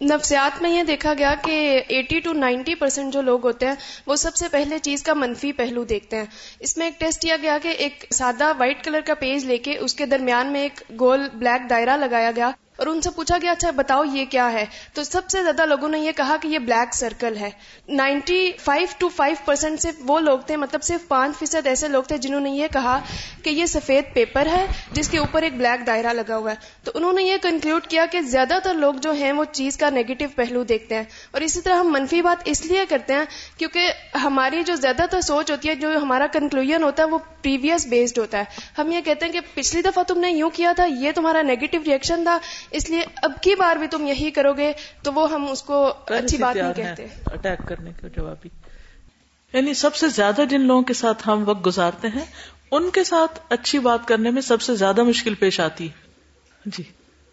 نفسیات میں یہ دیکھا گیا کہ ایٹی ٹو نائنٹی پرسینٹ جو لوگ ہوتے ہیں، وہ سب سے پہلے چیز کا منفی پہلو دیکھتے ہیں۔ اس میں ایک ٹیسٹ کیا گیا کہ ایک سادہ وائٹ کلر کا پیج لے کے اس کے درمیان میں ایک گول بلیک دائرہ لگایا گیا۔ اور ان سے پوچھا گیا اچھا بتاؤ یہ کیا ہے؟ تو سب سے زیادہ لوگوں نے یہ کہا کہ یہ بلیک سرکل ہے۔ Ninety five to five percent صرف وہ لوگ تھے مطلب صرف پانچ فیصد ایسے لوگ تھے جنہوں نے یہ کہا کہ یہ سفید پیپر ہے جس کے اوپر ایک بلیک دائرہ لگا ہوا ہے۔ تو انہوں نے یہ کنکلوڈ کیا کہ زیادہ تر لوگ جو ہیں وہ چیز کا نیگیٹو پہلو دیکھتے ہیں۔ اور اسی طرح ہم منفی بات اس لیے کرتے ہیں کیونکہ ہماری جو زیادہ تر سوچ ہوتی ہے، جو ہمارا کنکلوژن ہوتا ہے، وہ پریویس بیسڈ ہوتا ہے۔ ہم یہ کہتے ہیں کہ پچھلی دفعہ تم نے یوں کیا تھا، یہ تمہارا نیگیٹو ریئیکشن تھا اس لیے اب کی بار بھی تم یہی کرو گے تو وہ ہم اس کو اچھی بات نہیں کہتے۔ اٹیک کرنے کا جوابی۔ یعنی سب سے زیادہ جن لوگوں کے ساتھ ہم وقت گزارتے ہیں ان کے ساتھ اچھی بات کرنے میں سب سے زیادہ مشکل پیش آتی۔ ہے جی۔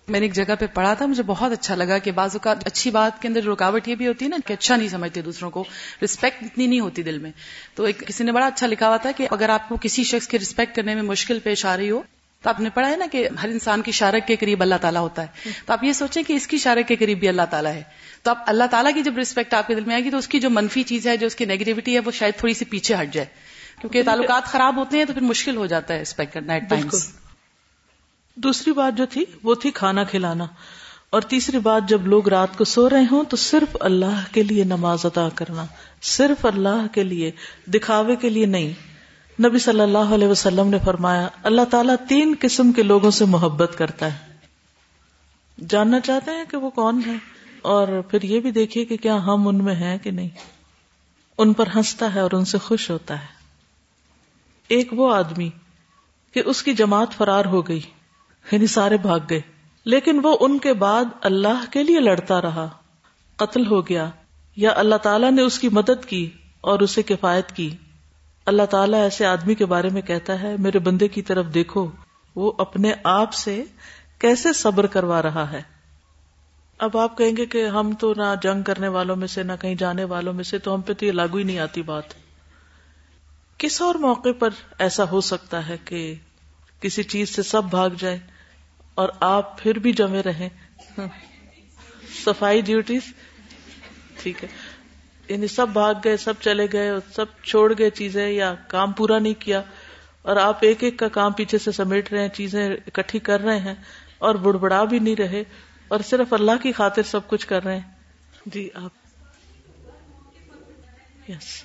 میں نے ایک جگہ پہ پڑھا تھا مجھے بہت اچھا لگا کہ بعض اوقات اچھی بات کے اندر رکاوٹ یہ بھی ہوتی ہے نا کہ اچھا نہیں سمجھتے دوسروں کو رسپیکٹ اتنی نہیں ہوتی دل میں۔ تو ایک کسی نے بڑا اچھا لکھا ہوا تھا کہ اگر آپ کو کسی شخص کی رسپیکٹ کرنے میں مشکل پیش آ رہی ہو تو آپ نے پڑھا ہے نا کہ ہر انسان کی شارک کے قریب اللہ تعالیٰ ہوتا ہے۔ تو آپ یہ سوچیں کہ اس کی شارک کے قریب بھی اللہ تعالیٰ ہے۔ تو آپ اللہ تعالیٰ کی جب رسپیکٹ آپ کے دل میں آئے گی تو اس کی جو منفی چیز ہے، جو اس کی نیگیٹوٹی ہے، وہ شاید تھوڑی سی پیچھے ہٹ جائے۔ کیونکہ تعلقات خراب ہوتے ہیں تو پھر مشکل ہو جاتا ہے رسپیکٹ کرنا ایٹ ٹائمس دوسری بات جو تھی، وہ تھی کھانا کھلانا۔ اور تیسری بات، جب لوگ رات کو سو رہے ہوں تو صرف اللہ کے لیے نماز ادا کرنا۔ صرف اللہ کے لیے، دکھاوے کے لیے نہیں۔ نبی صلی اللہ علیہ وسلم نے فرمایا، اللہ تعالیٰ تین قسم کے لوگوں سے محبت کرتا ہے۔ جاننا چاہتے ہیں کہ وہ کون ہے؟ اور پھر یہ بھی دیکھیے کہ کیا ہم ان میں ہیں کہ نہیں۔ ان پر ہنستا ہے اور ان سے خوش ہوتا ہے۔ ایک وہ آدمی کہ اس کی جماعت فرار ہو گئی یعنی سارے بھاگ گئے۔ لیکن وہ ان کے بعد اللہ کے لیے لڑتا رہا، قتل ہو گیا، یا اللہ تعالیٰ نے اس کی مدد کی اور اسے کفایت کی۔ اللہ تعالیٰ ایسے آدمی کے بارے میں کہتا ہے، میرے بندے کی طرف دیکھو، وہ اپنے آپ سے کیسے صبر کروا رہا ہے؟ اب آپ کہیں گے کہ ہم تو نہ جنگ کرنے والوں میں سے، نہ کہیں جانے والوں میں سے، تو ہم پہ تو یہ لاگو ہی نہیں آتی بات۔ کس اور موقع پر ایسا ہو سکتا ہے کہ کسی چیز سے سب بھاگ جائے اور آپ پھر بھی جمے رہیں؟ صفائی ڈیوٹیز؟ ٹھیک ہے۔ یعنی سب بھاگ گئے، سب چلے گئے اور سب چھوڑ گئے چیزیں یا کام پورا نہیں کیا اور آپ ایک ایک کا کام پیچھے سے سمیٹ رہے ہیں، چیزیں اکٹھی کر رہے ہیں اور بڑبڑا بھی نہیں رہے اور صرف اللہ کی خاطر سب کچھ کر رہے ہیں۔ جی آپ۔ یس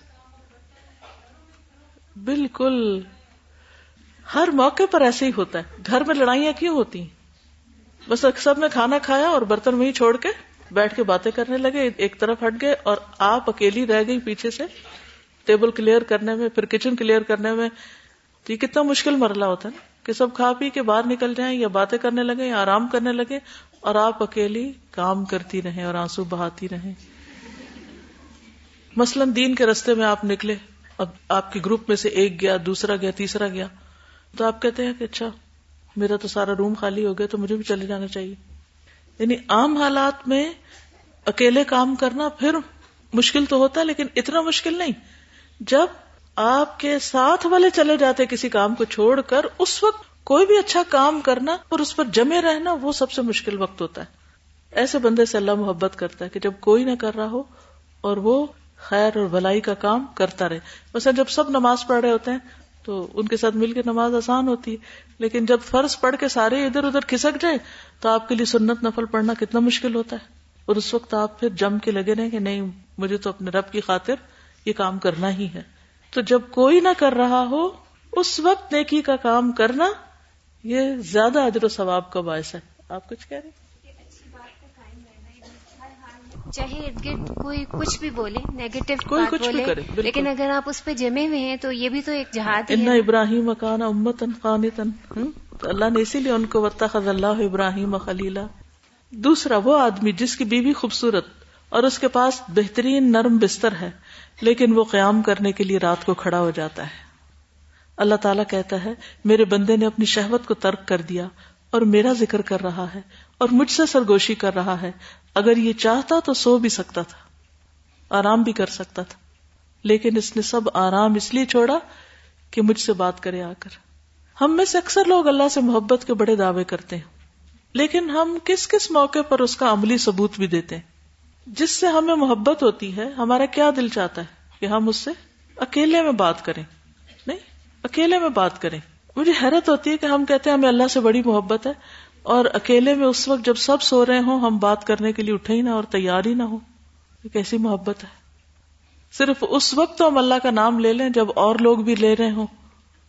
بالکل۔ ہر موقع پر ایسے ہی ہوتا ہے۔ گھر میں لڑائیاں کیوں ہوتی ہیں؟ بس سب نے کھانا کھایا اور برتن وہیں چھوڑ کے بیٹھ کے باتیں کرنے لگے، ایک طرف ہٹ گئے اور آپ اکیلی رہ گئی پیچھے سے، ٹیبل کلیئر کرنے میں، پھر کچن کلیئر کرنے میں۔ تو یہ کتنا مشکل مرلہ ہوتا ہے نا، کہ سب کھا پی کے باہر نکل جائیں یا باتیں کرنے لگے یا آرام کرنے لگے اور آپ اکیلی کام کرتی رہیں اور آنسو بہاتی رہیں۔ مثلاً دین کے رستے میں آپ نکلے، اب آپ کے گروپ میں سے ایک گیا، دوسرا گیا، تیسرا گیا، تو آپ کہتے ہیں کہ اچھا میرا تو سارا روم خالی ہو گیا، تو مجھے بھی چلے جانا چاہیے۔ یعنی عام حالات میں اکیلے کام کرنا پھر مشکل تو ہوتا ہے، لیکن اتنا مشکل نہیں۔ جب آپ کے ساتھ والے چلے جاتے کسی کام کو چھوڑ کر، اس وقت کوئی بھی اچھا کام کرنا اور اس پر جمے رہنا، وہ سب سے مشکل وقت ہوتا ہے۔ ایسے بندے سے اللہ محبت کرتا ہے کہ جب کوئی نہ کر رہا ہو اور وہ خیر اور بھلائی کا کام کرتا رہے۔ ویسے جب سب نماز پڑھ رہے ہوتے ہیں تو ان کے ساتھ مل کے نماز آسان ہوتی ہے۔ لیکن جب فرض پڑھ کے سارے ادھر ادھر کھسک جائے، تو آپ کے لیے سنت نفل پڑھنا کتنا مشکل ہوتا ہے۔ اور اس وقت آپ پھر جم کے لگے رہے کہ نہیں، مجھے تو اپنے رب کی خاطر یہ کام کرنا ہی ہے۔ تو جب کوئی نہ کر رہا ہو، اس وقت نیکی کا کام کرنا یہ زیادہ ادر و ثواب کا باعث ہے۔ آپ کچھ کہہ رہے چاہے ارد گرد کوئی کچھ بھی بولے نیگیٹو کوئی کچھ بھی کرے لیکن اگر آپ اس پہ جمے ہوئے ہیں تو یہ بھی تو ایک جہاد ان ابراہیم کان امتن قانتن تو اللہ نے اسی لیے ان کو وطخذ اللہ ابراہیم خلیلا دوسرا وہ آدمی جس کی بیوی خوبصورت اور اس کے پاس بہترین نرم بستر ہے لیکن وہ قیام کرنے کے لیے رات کو کھڑا ہو جاتا ہے۔ اللہ تعالیٰ کہتا ہے میرے بندے نے اپنی شہوت کو ترک کر دیا اور میرا ذکر کر رہا ہے اور مجھ سے سرگوشی کر رہا ہے۔ اگر یہ چاہتا تو سو بھی سکتا تھا، آرام بھی کر سکتا تھا۔ لیکن اس نے سب آرام اس لیے چھوڑا کہ مجھ سے بات کرے آ کر۔ ہم میں سے اکثر لوگ اللہ سے محبت کے بڑے دعوے کرتے ہیں۔ لیکن ہم کس کس موقع پر اس کا عملی ثبوت بھی دیتے ہیں؟ جس سے ہمیں محبت ہوتی ہے، ہمارا کیا دل چاہتا ہے کہ ہم اس سے اکیلے میں بات کریں؟ نہیں، اکیلے میں بات کریں۔ مجھے حیرت ہوتی ہے کہ ہم کہتے ہیں ہمیں اللہ سے بڑی محبت ہے اور اکیلے میں اس وقت جب سب سو رہے ہوں، ہم بات کرنے کے لیے اٹھے ہی نہ اور تیار ہی نہ ہو کیسی محبت ہے؟ صرف اس وقت تو ہم اللہ کا نام لے لیں جب اور لوگ بھی لے رہے ہوں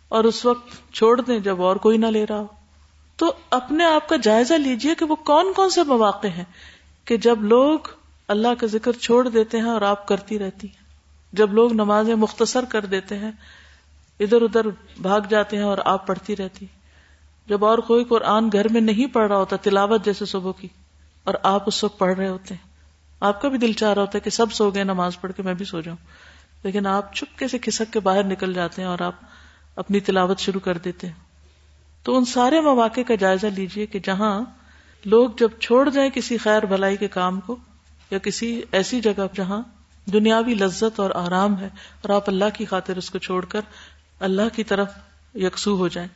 اور اس وقت چھوڑ دیں جب اور کوئی نہ لے رہا ہو۔ تو اپنے آپ کا جائزہ لیجیے کہ وہ کون کون سے مواقع ہیں کہ جب لوگ اللہ کا ذکر چھوڑ دیتے ہیں اور آپ کرتی رہتی ہیں۔ جب لوگ نمازیں مختصر کر دیتے ہیں ادھر ادھر بھاگ جاتے ہیں اور آپ پڑھتی رہتی جب اور کوئی قرآن گھر میں نہیں پڑھ رہا ہوتا، تلاوت جیسے صبح کی، اور آپ اس وقت پڑھ رہے ہوتے ہیں۔ آپ کا بھی دل چاہ رہا ہوتا ہے کہ سب سو گئے، نماز پڑھ کے میں بھی سو جاؤں۔ لیکن آپ چپکے سے کھسک کے باہر نکل جاتے ہیں اور آپ اپنی تلاوت شروع کر دیتے ہیں۔ تو ان سارے مواقع کا جائزہ لیجیے کہ جہاں لوگ جب چھوڑ جائیں کسی خیر بھلائی کے کام کو، یا کسی ایسی جگہ جہاں دنیاوی لذت اور آرام ہے، اور آپ اللہ کی خاطر اس کو چھوڑ کر اللہ کی طرف یکسو ہو جائیں۔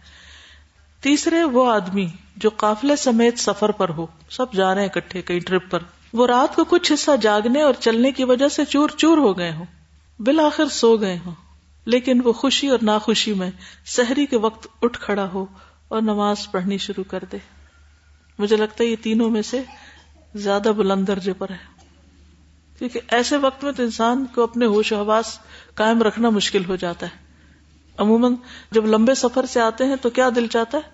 تیسرے وہ آدمی جو قافلے سمیت سفر پر ہو، سب جا رہے ہیں اکٹھے کئی ٹرپ پر۔ وہ رات کو کچھ حصہ جاگنے اور چلنے کی وجہ سے چور چور ہو گئے ہوں۔ بالآخر سو گئے ہوں۔ لیکن وہ خوشی اور ناخوشی میں سحری کے وقت اٹھ کھڑا ہو اور نماز پڑھنی شروع کر دے۔ مجھے لگتا ہے یہ تینوں میں سے زیادہ بلند درجے پر ہے۔ کیونکہ ایسے وقت میں تو انسان کو اپنے ہوش و حواس قائم رکھنا مشکل ہو جاتا ہے۔ عموماً جب لمبے سفر سے آتے ہیں تو کیا دل چاہتا ہے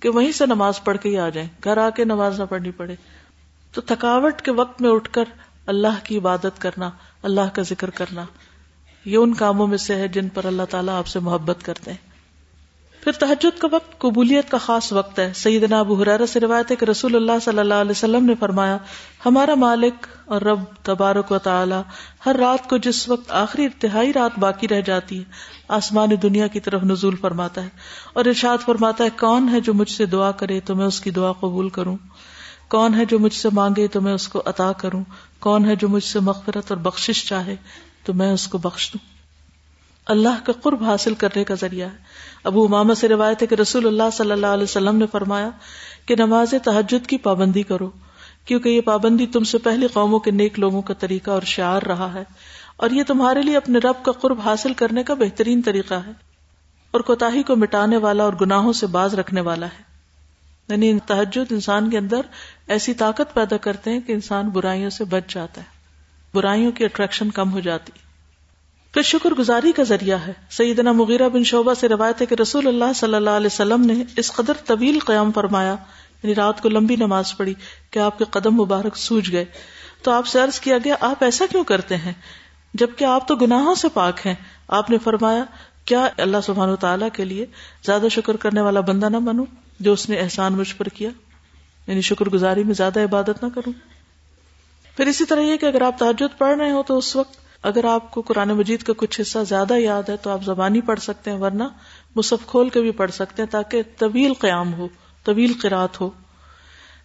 کہ وہیں سے نماز پڑھ کے ہی آ جائیں، گھر آ کے نماز نہ پڑھنی پڑے؟ تو تھکاوٹ کے وقت میں اٹھ کر اللہ کی عبادت کرنا، اللہ کا ذکر کرنا، یہ ان کاموں میں سے ہے جن پر اللہ تعالیٰ آپ سے محبت کرتے ہیں۔ پھر تحجد کا وقت قبولیت کا خاص وقت ہے۔ سیدنا ابو حرارہ سے روایت ہے کہ رسول اللہ صلی اللہ علیہ وسلم نے فرمایا، ہمارا مالک اور رب تبارک و تعالی ہر رات کو جس وقت آخری ارتہائی رات باقی رہ جاتی ہے، آسمان دنیا کی طرف نزول فرماتا ہے اور ارشاد فرماتا ہے، کون ہے جو مجھ سے دعا کرے تو میں اس کی دعا قبول کروں؟ کون ہے جو مجھ سے مانگے تو میں اس کو عطا کروں؟ کون ہے جو مجھ سے مغفرت اور بخشش چاہے تو میں اس کو بخش دوں؟ اللہ کا قرب حاصل کرنے کا ذریعہ ہے۔ ابو اماما سے روایت ہے کہ رسول اللہ صلی اللہ علیہ وسلم نے فرمایا کہ نماز تحجد کی پابندی کرو، کیونکہ یہ پابندی تم سے پہلی قوموں کے نیک لوگوں کا طریقہ اور شعار رہا ہے۔ اور یہ تمہارے لیے اپنے رب کا قرب حاصل کرنے کا بہترین طریقہ ہے۔ اور کوتا کو مٹانے والا اور گناہوں سے باز رکھنے والا ہے۔ یعنی تحجد انسان کے اندر ایسی طاقت پیدا کرتے ہیں کہ انسان برائیوں سے بچ جاتا ہے۔ برائیوں کی اٹریکشن کم ہو جاتی۔ پھر شکر گزاری کا ذریعہ ہے۔ سیدنا مغیرہ بن شعبہ سے روایت ہے کہ رسول اللہ صلی اللہ علیہ وسلم نے اس قدر طویل قیام فرمایا یعنی رات کو لمبی نماز پڑھی کہ آپ کے قدم مبارک سوج گئے۔ تو آپ سے عرض کیا گیا، آپ ایسا کیوں کرتے ہیں؟ جبکہ آپ تو گناہوں سے پاک ہیں۔ آپ نے فرمایا، کیا اللہ سبحانہ تعالیٰ کے لیے زیادہ شکر کرنے والا بندہ نہ بنوں جو اس نے احسان مجھ پر کیا؟ یعنی شکر گزاری میں زیادہ عبادت نہ کروں۔ پھر اسی طرح یہ کہ اگر آپ تحجد پڑھ رہے ہو تو اس وقت اگر آپ کو قرآن مجید کا کچھ حصہ زیادہ یاد ہے تو آپ زبانی پڑھ سکتے ہیں، ورنہ مصف کھول کے بھی پڑھ سکتے ہیں تاکہ طویل قیام ہو، طویل قرات ہو۔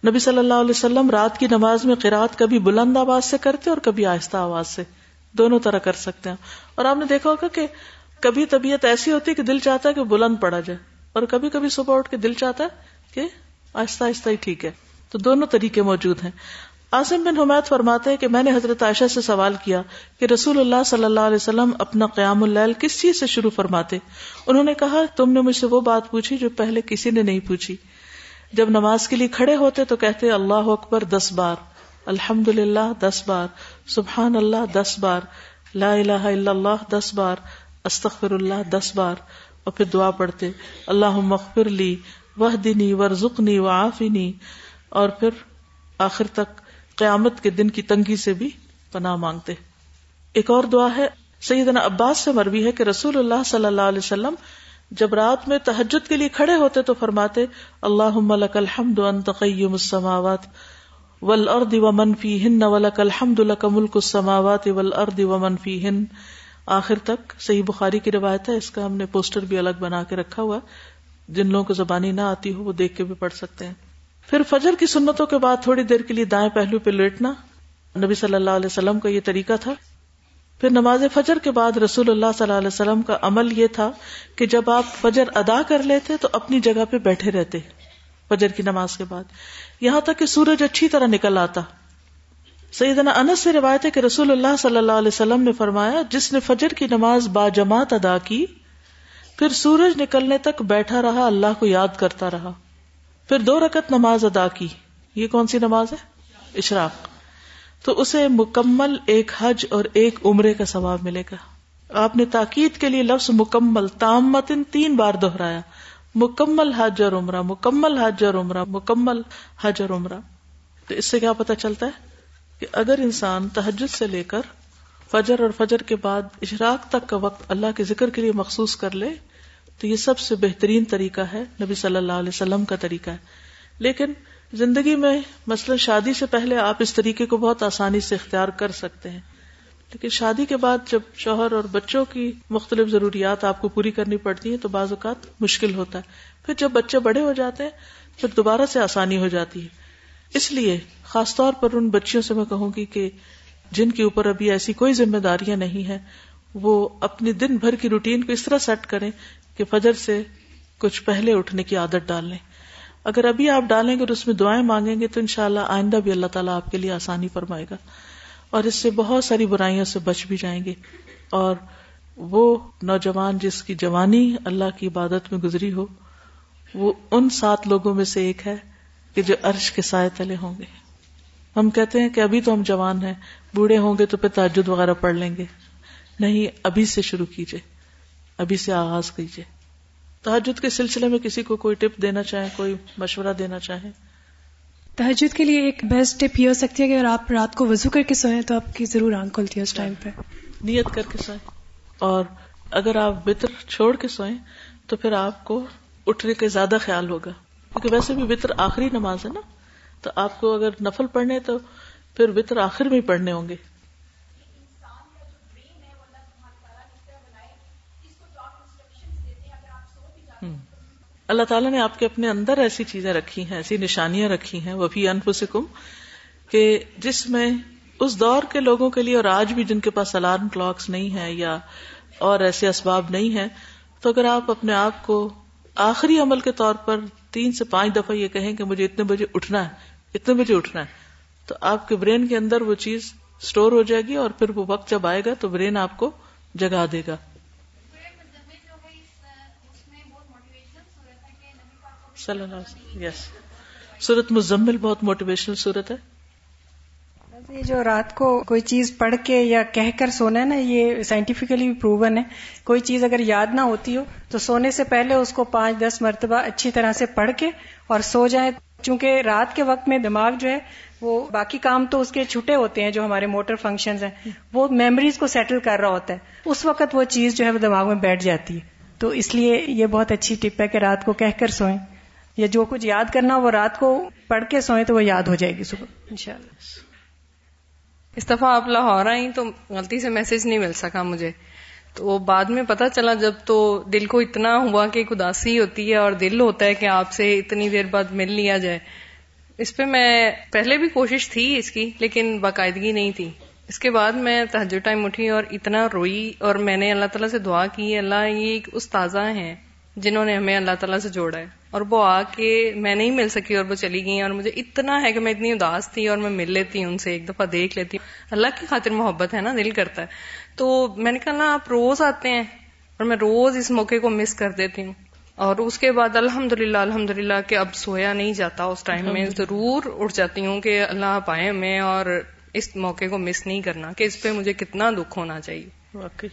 نبی صلی اللہ علیہ وسلم رات کی نماز میں قرات کبھی بلند آواز سے کرتے اور کبھی آہستہ آواز سے، دونوں طرح کر سکتے ہیں۔ اور آپ نے دیکھا ہوگا کہ کبھی طبیعت ایسی ہوتی ہے کہ دل چاہتا ہے کہ بلند پڑا جائے، اور کبھی کبھی صبح اٹھ کے دل چاہتا ہے کہ آہستہ آہستہ ہی ٹھیک ہے۔ تو دونوں طریقے موجود ہیں۔ آزم بن حمید فرماتے ہیں کہ میں نے حضرت عائشہ سے سوال کیا کہ رسول اللہ صلی اللہ علیہ وسلم اپنا قیام اللیل کس چیز سے شروع فرماتے؟ انہوں نے کہا، تم نے مجھ سے وہ بات پوچھی جو پہلے کسی نے نہیں پوچھی۔ جب نماز کے لیے کھڑے ہوتے تو کہتے، اللہ اکبر، دس بار۔ الحمد للہ دس بار۔ سبحان اللہ دس بار۔ لا الہ الا اللہ، دس بار۔ استغفر اللہ دس بار۔ اور پھر دعا پڑھتے اللہ مغفر لی وہ دینی ورژنی و آفنی اور پھر آخر تک قیامت کے دن کی تنگی سے بھی پناہ مانگتے ایک اور دعا ہے، سیدنا عباس سے مروی ہے کہ رسول اللہ صلی اللہ علیہ وسلم جب رات میں تحجد کے لیے کھڑے ہوتے تو فرماتے اللہ لك الحمد انت قیم السماوات والارض ومن فیہن ولك الحمد لك ملک السماوات والارض ومن فیہن۔ آخر تک صحیح بخاری کی روایت ہے، اس کا ہم نے پوسٹر بھی الگ بنا کے رکھا ہوا جن لوگوں کو زبانی نہ آتی ہو وہ دیکھ کے بھی پڑھ سکتے ہیں۔ پھر فجر کی سنتوں کے بعد تھوڑی دیر کے لیے دائیں پہلو پہ لیٹنا۔ نبی صلی اللہ علیہ وسلم کا یہ طریقہ تھا۔ پھر نماز فجر کے بعد رسول اللہ صلی اللہ علیہ وسلم کا عمل یہ تھا کہ جب آپ فجر ادا کر لیتے تو اپنی جگہ پہ بیٹھے رہتے فجر کی نماز کے بعد۔ یہاں تک کہ سورج اچھی طرح نکل آتا۔ سیدنا انس سے روایت ہے کہ رسول اللہ صلی اللہ علیہ وسلم نے فرمایا، جس نے فجر کی نماز با جماعت ادا کی، پھر سورج نکلنے تک بیٹھا رہا، اللہ کو یاد کرتا رہا۔ پھر دو رکت نماز ادا کی۔ یہ کون سی نماز ہے؟ اشراق۔ تو اسے مکمل ایک حج اور ایک عمرے کا ثواب ملے گا۔ آپ نے تاکید کے لیے لفظ مکمل تام متن تین بار دہرایا۔ مکمل حج اور عمرہ، مکمل حج اور عمرہ، مکمل حج اور عمرہ۔ تو اس سے کیا پتا چلتا ہے کہ اگر انسان تحجد سے لے کر فجر اور فجر کے بعد اشراق تک کا وقت اللہ کے ذکر کے لیے مخصوص کر لے تو یہ سب سے بہترین طریقہ ہے، نبی صلی اللہ علیہ وسلم کا طریقہ ہے۔ لیکن زندگی میں مثلا شادی سے پہلے آپ اس طریقے کو بہت آسانی سے اختیار کر سکتے ہیں۔ لیکن شادی کے بعد جب شوہر اور بچوں کی مختلف ضروریات آپ کو پوری کرنی پڑتی ہیں تو بعض اوقات مشکل ہوتا ہے۔ پھر جب بچے بڑے ہو جاتے ہیں پھر دوبارہ سے آسانی ہو جاتی ہے۔ اس لیے خاص طور پر ان بچیوں سے میں کہوں گی کہ جن کے اوپر ابھی ایسی کوئی ذمہ داریاں نہیں ہیں، وہ اپنی دن بھر کی روٹین کو اس طرح سیٹ کریں کہ فجر سے کچھ پہلے اٹھنے کی عادت ڈال لیں۔ اگر ابھی آپ ڈالیں گے اور اس میں دعائیں مانگیں گے تو انشاءاللہ آئندہ بھی اللہ تعالیٰ آپ کے لیے آسانی فرمائے گا۔ اور اس سے بہت ساری برائیوں سے بچ بھی جائیں گے۔ اور وہ نوجوان جس کی جوانی اللہ کی عبادت میں گزری ہو، وہ ان سات لوگوں میں سے ایک ہے کہ جو عرش کے سائے تلے ہوں گے۔ ہم کہتے ہیں کہ ابھی تو ہم جوان ہیں، بوڑھے ہوں گے تو پھر تعجد وغیرہ پڑھ لیں گے۔ نہیں، ابھی سے شروع کیجیے ابھی سے آغاز کیجیے۔ تحجد کے سلسلے میں کسی کو کوئی ٹپ دینا چاہیں کوئی مشورہ دینا چاہیں۔ تحجد کے لیے ایک بیسٹ ٹپ یہ ہو سکتی ہے کہ اگر آپ رات کو وضو کر کے سوئیں تو آپ کی ضرور آنکھ کھلتی ہے اس ٹائم پہ۔ نیت کر کے سوئیں۔ اور اگر آپ وطر چھوڑ کے سوئیں تو پھر آپ کو اٹھنے کے زیادہ خیال ہوگا۔ کیونکہ ویسے بھی وطر آخری نماز ہے نا تو آپ کو اگر نفل پڑھنے تو پھر وطر آخر میں پڑھنے ہوں گے۔ اللہ تعالیٰ نے آپ کے اپنے اندر ایسی چیزیں رکھی ہیں، ایسی نشانیاں رکھی ہیں وہ بھی انفسکم، کہ جس میں اس دور کے لوگوں کے لیے اور آج بھی جن کے پاس الارم کلاکس نہیں ہے یا اور ایسے اسباب نہیں ہے تو اگر آپ اپنے آپ کو آخری عمل کے طور پر تین سے پانچ دفعہ یہ کہیں کہ مجھے اتنے بجے اٹھنا ہے، اتنے بجے اٹھنا ہے، تو آپ کے برین کے اندر وہ چیز اسٹور ہو جائے گی اور پھر وہ وقت جب آئے گا تو برین آپ کو جگا دے گا۔ صلی اللہ یس سورت مزمل بہت موٹیویشنل صورت ہے۔ یہ جو رات کو کوئی چیز پڑھ کے یا کہہ کر سونا ہے نا، یہ سائنٹیفکلی پروون ہے۔ کوئی چیز اگر یاد نہ ہوتی ہو، تو سونے سے پہلے اس کو پانچ دس مرتبہ اچھی طرح سے پڑھ کے اور سو جائیں۔ چونکہ رات کے وقت میں دماغ جو ہے، وہ باقی کام تو اس کے چھٹے ہوتے ہیں جو ہمارے موٹر فنکشنز ہیں۔ وہ میموریز کو سیٹل کر رہا ہوتا ہے۔ اس وقت وہ چیز جو ہے، وہ دماغ میں بیٹھ جاتی ہے۔ تو اس لیے یہ بہت اچھی ٹپ ہے کہ رات کو کہہ کر سوئیں۔ یا جو کچھ یاد کرنا وہ رات کو پڑھ کے سوئیں تو وہ یاد ہو جائے گی صبح۔ انشاءاللہ۔ اس دفعہ آپ لاہور آئی تو غلطی سے میسج نہیں مل سکا مجھے۔ تو بعد میں پتا چلا جب تو دل کو اتنا ہوا کہ اداسی ہوتی ہے اور دل ہوتا ہے کہ آپ سے اتنی دیر بعد مل لیا جائے۔ اس پہ میں پہلے بھی کوشش تھی اس کی، لیکن باقاعدگی نہیں تھی۔ اس کے بعد میں تحجر ٹائم اٹھی اور اتنا روئی اور میں نے اللہ تعالیٰ سے دعا کی، اللہ یہ ایک استاذہ ہیں۔ جنہوں نے ہمیں اللہ تعالیٰ سے جوڑا ہے۔ اور وہ آ کے میں نہیں مل سکی اور وہ چلی گئی اور مجھے اتنا ہے کہ میں اتنی اداس تھی اور میں مل لیتی ہوں ان سے ایک دفعہ دیکھ لیتی۔ ہوں اللہ کی خاطر محبت ہے نا دل کرتا ہے۔ تو میں نے کہا نا آپ روز آتے ہیں اور میں روز اس موقع کو مس کر دیتی ہوں۔ اور اس کے بعد الحمد للہ الحمد للہ کہ اب سویا نہیں جاتا اس ٹائم میں ضرور اٹھ جاتی ہوں کہ اللہ پائے میں اور اس موقع کو مس نہیں کرنا کہ اس پہ مجھے کتنا دکھ ہونا چاہیے۔ واقعی۔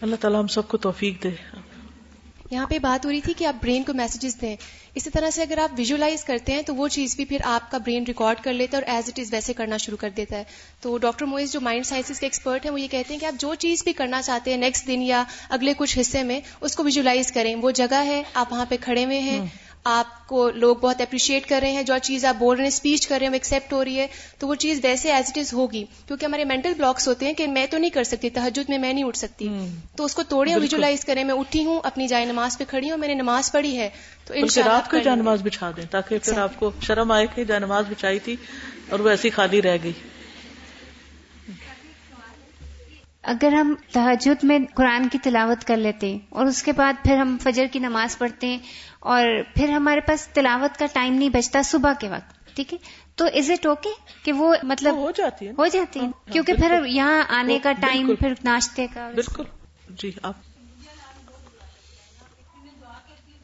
اللہ تعالیٰ ہم سب کو توفیق دے۔ یہاں پہ بات ہو رہی تھی کہ آپ برین کو میسجز دیں۔ اسی طرح سے اگر آپ ویژلائز کرتے ہیں تو وہ چیز بھی پھر آپ کا برین ریکارڈ کر لیتا ہے اور ایز اٹ از ویسے کرنا شروع کر دیتا ہے۔ تو ڈاکٹر موئز جو مائنڈ سائنسز کے ایکسپرٹ ہیں وہ یہ کہتے ہیں کہ آپ جو چیز بھی کرنا چاہتے ہیں نیکسٹ دن یا اگلے کچھ حصے میں اس کو ویژلائز کریں۔ وہ جگہ ہے، آپ وہاں پہ کھڑے ہوئے ہیں۔ ہاں۔ آپ کو لوگ بہت اپریشیٹ کر رہے ہیں جو چیز آپ بول رہے ہیں اسپیچ کر رہے ہیں وہ ایکسپٹ ہو رہی ہے تو وہ چیز ویسے ایز اٹ از ہوگی کیونکہ ہمارے مینٹل بلاکس ہوتے ہیں کہ میں تو نہیں کر سکتی تحجد میں میں نہیں اٹھ سکتی۔ تو اس کو توڑے اور ویژلائز کریں میں اٹھی ہوں اپنی جائے نماز پہ کھڑی ہوں میں نے نماز پڑھی ہے تو ان رات کو جائے نماز بچھا دیں تاکہ پھر آپ کو شرم آئے کہ جائے نماز بچھائی تھی اور وہ ایسی خالی رہ گئی۔ اگر ہم تحجد میں قرآن کی تلاوت کر لیتے اور اس کے بعد پھر ہم فجر کی نماز پڑھتے ہیں اور پھر ہمارے پاس تلاوت کا ٹائم نہیں بچتا صبح کے وقت ٹھیک ہے؟ تو از اٹ اوکے کہ وہ مطلب ہو جاتی ہے ہو جاتی ہے ہاں، کیونکہ پھر یہاں آنے کا ٹائم پھر ناشتے کا۔ بالکل۔ جی آپ۔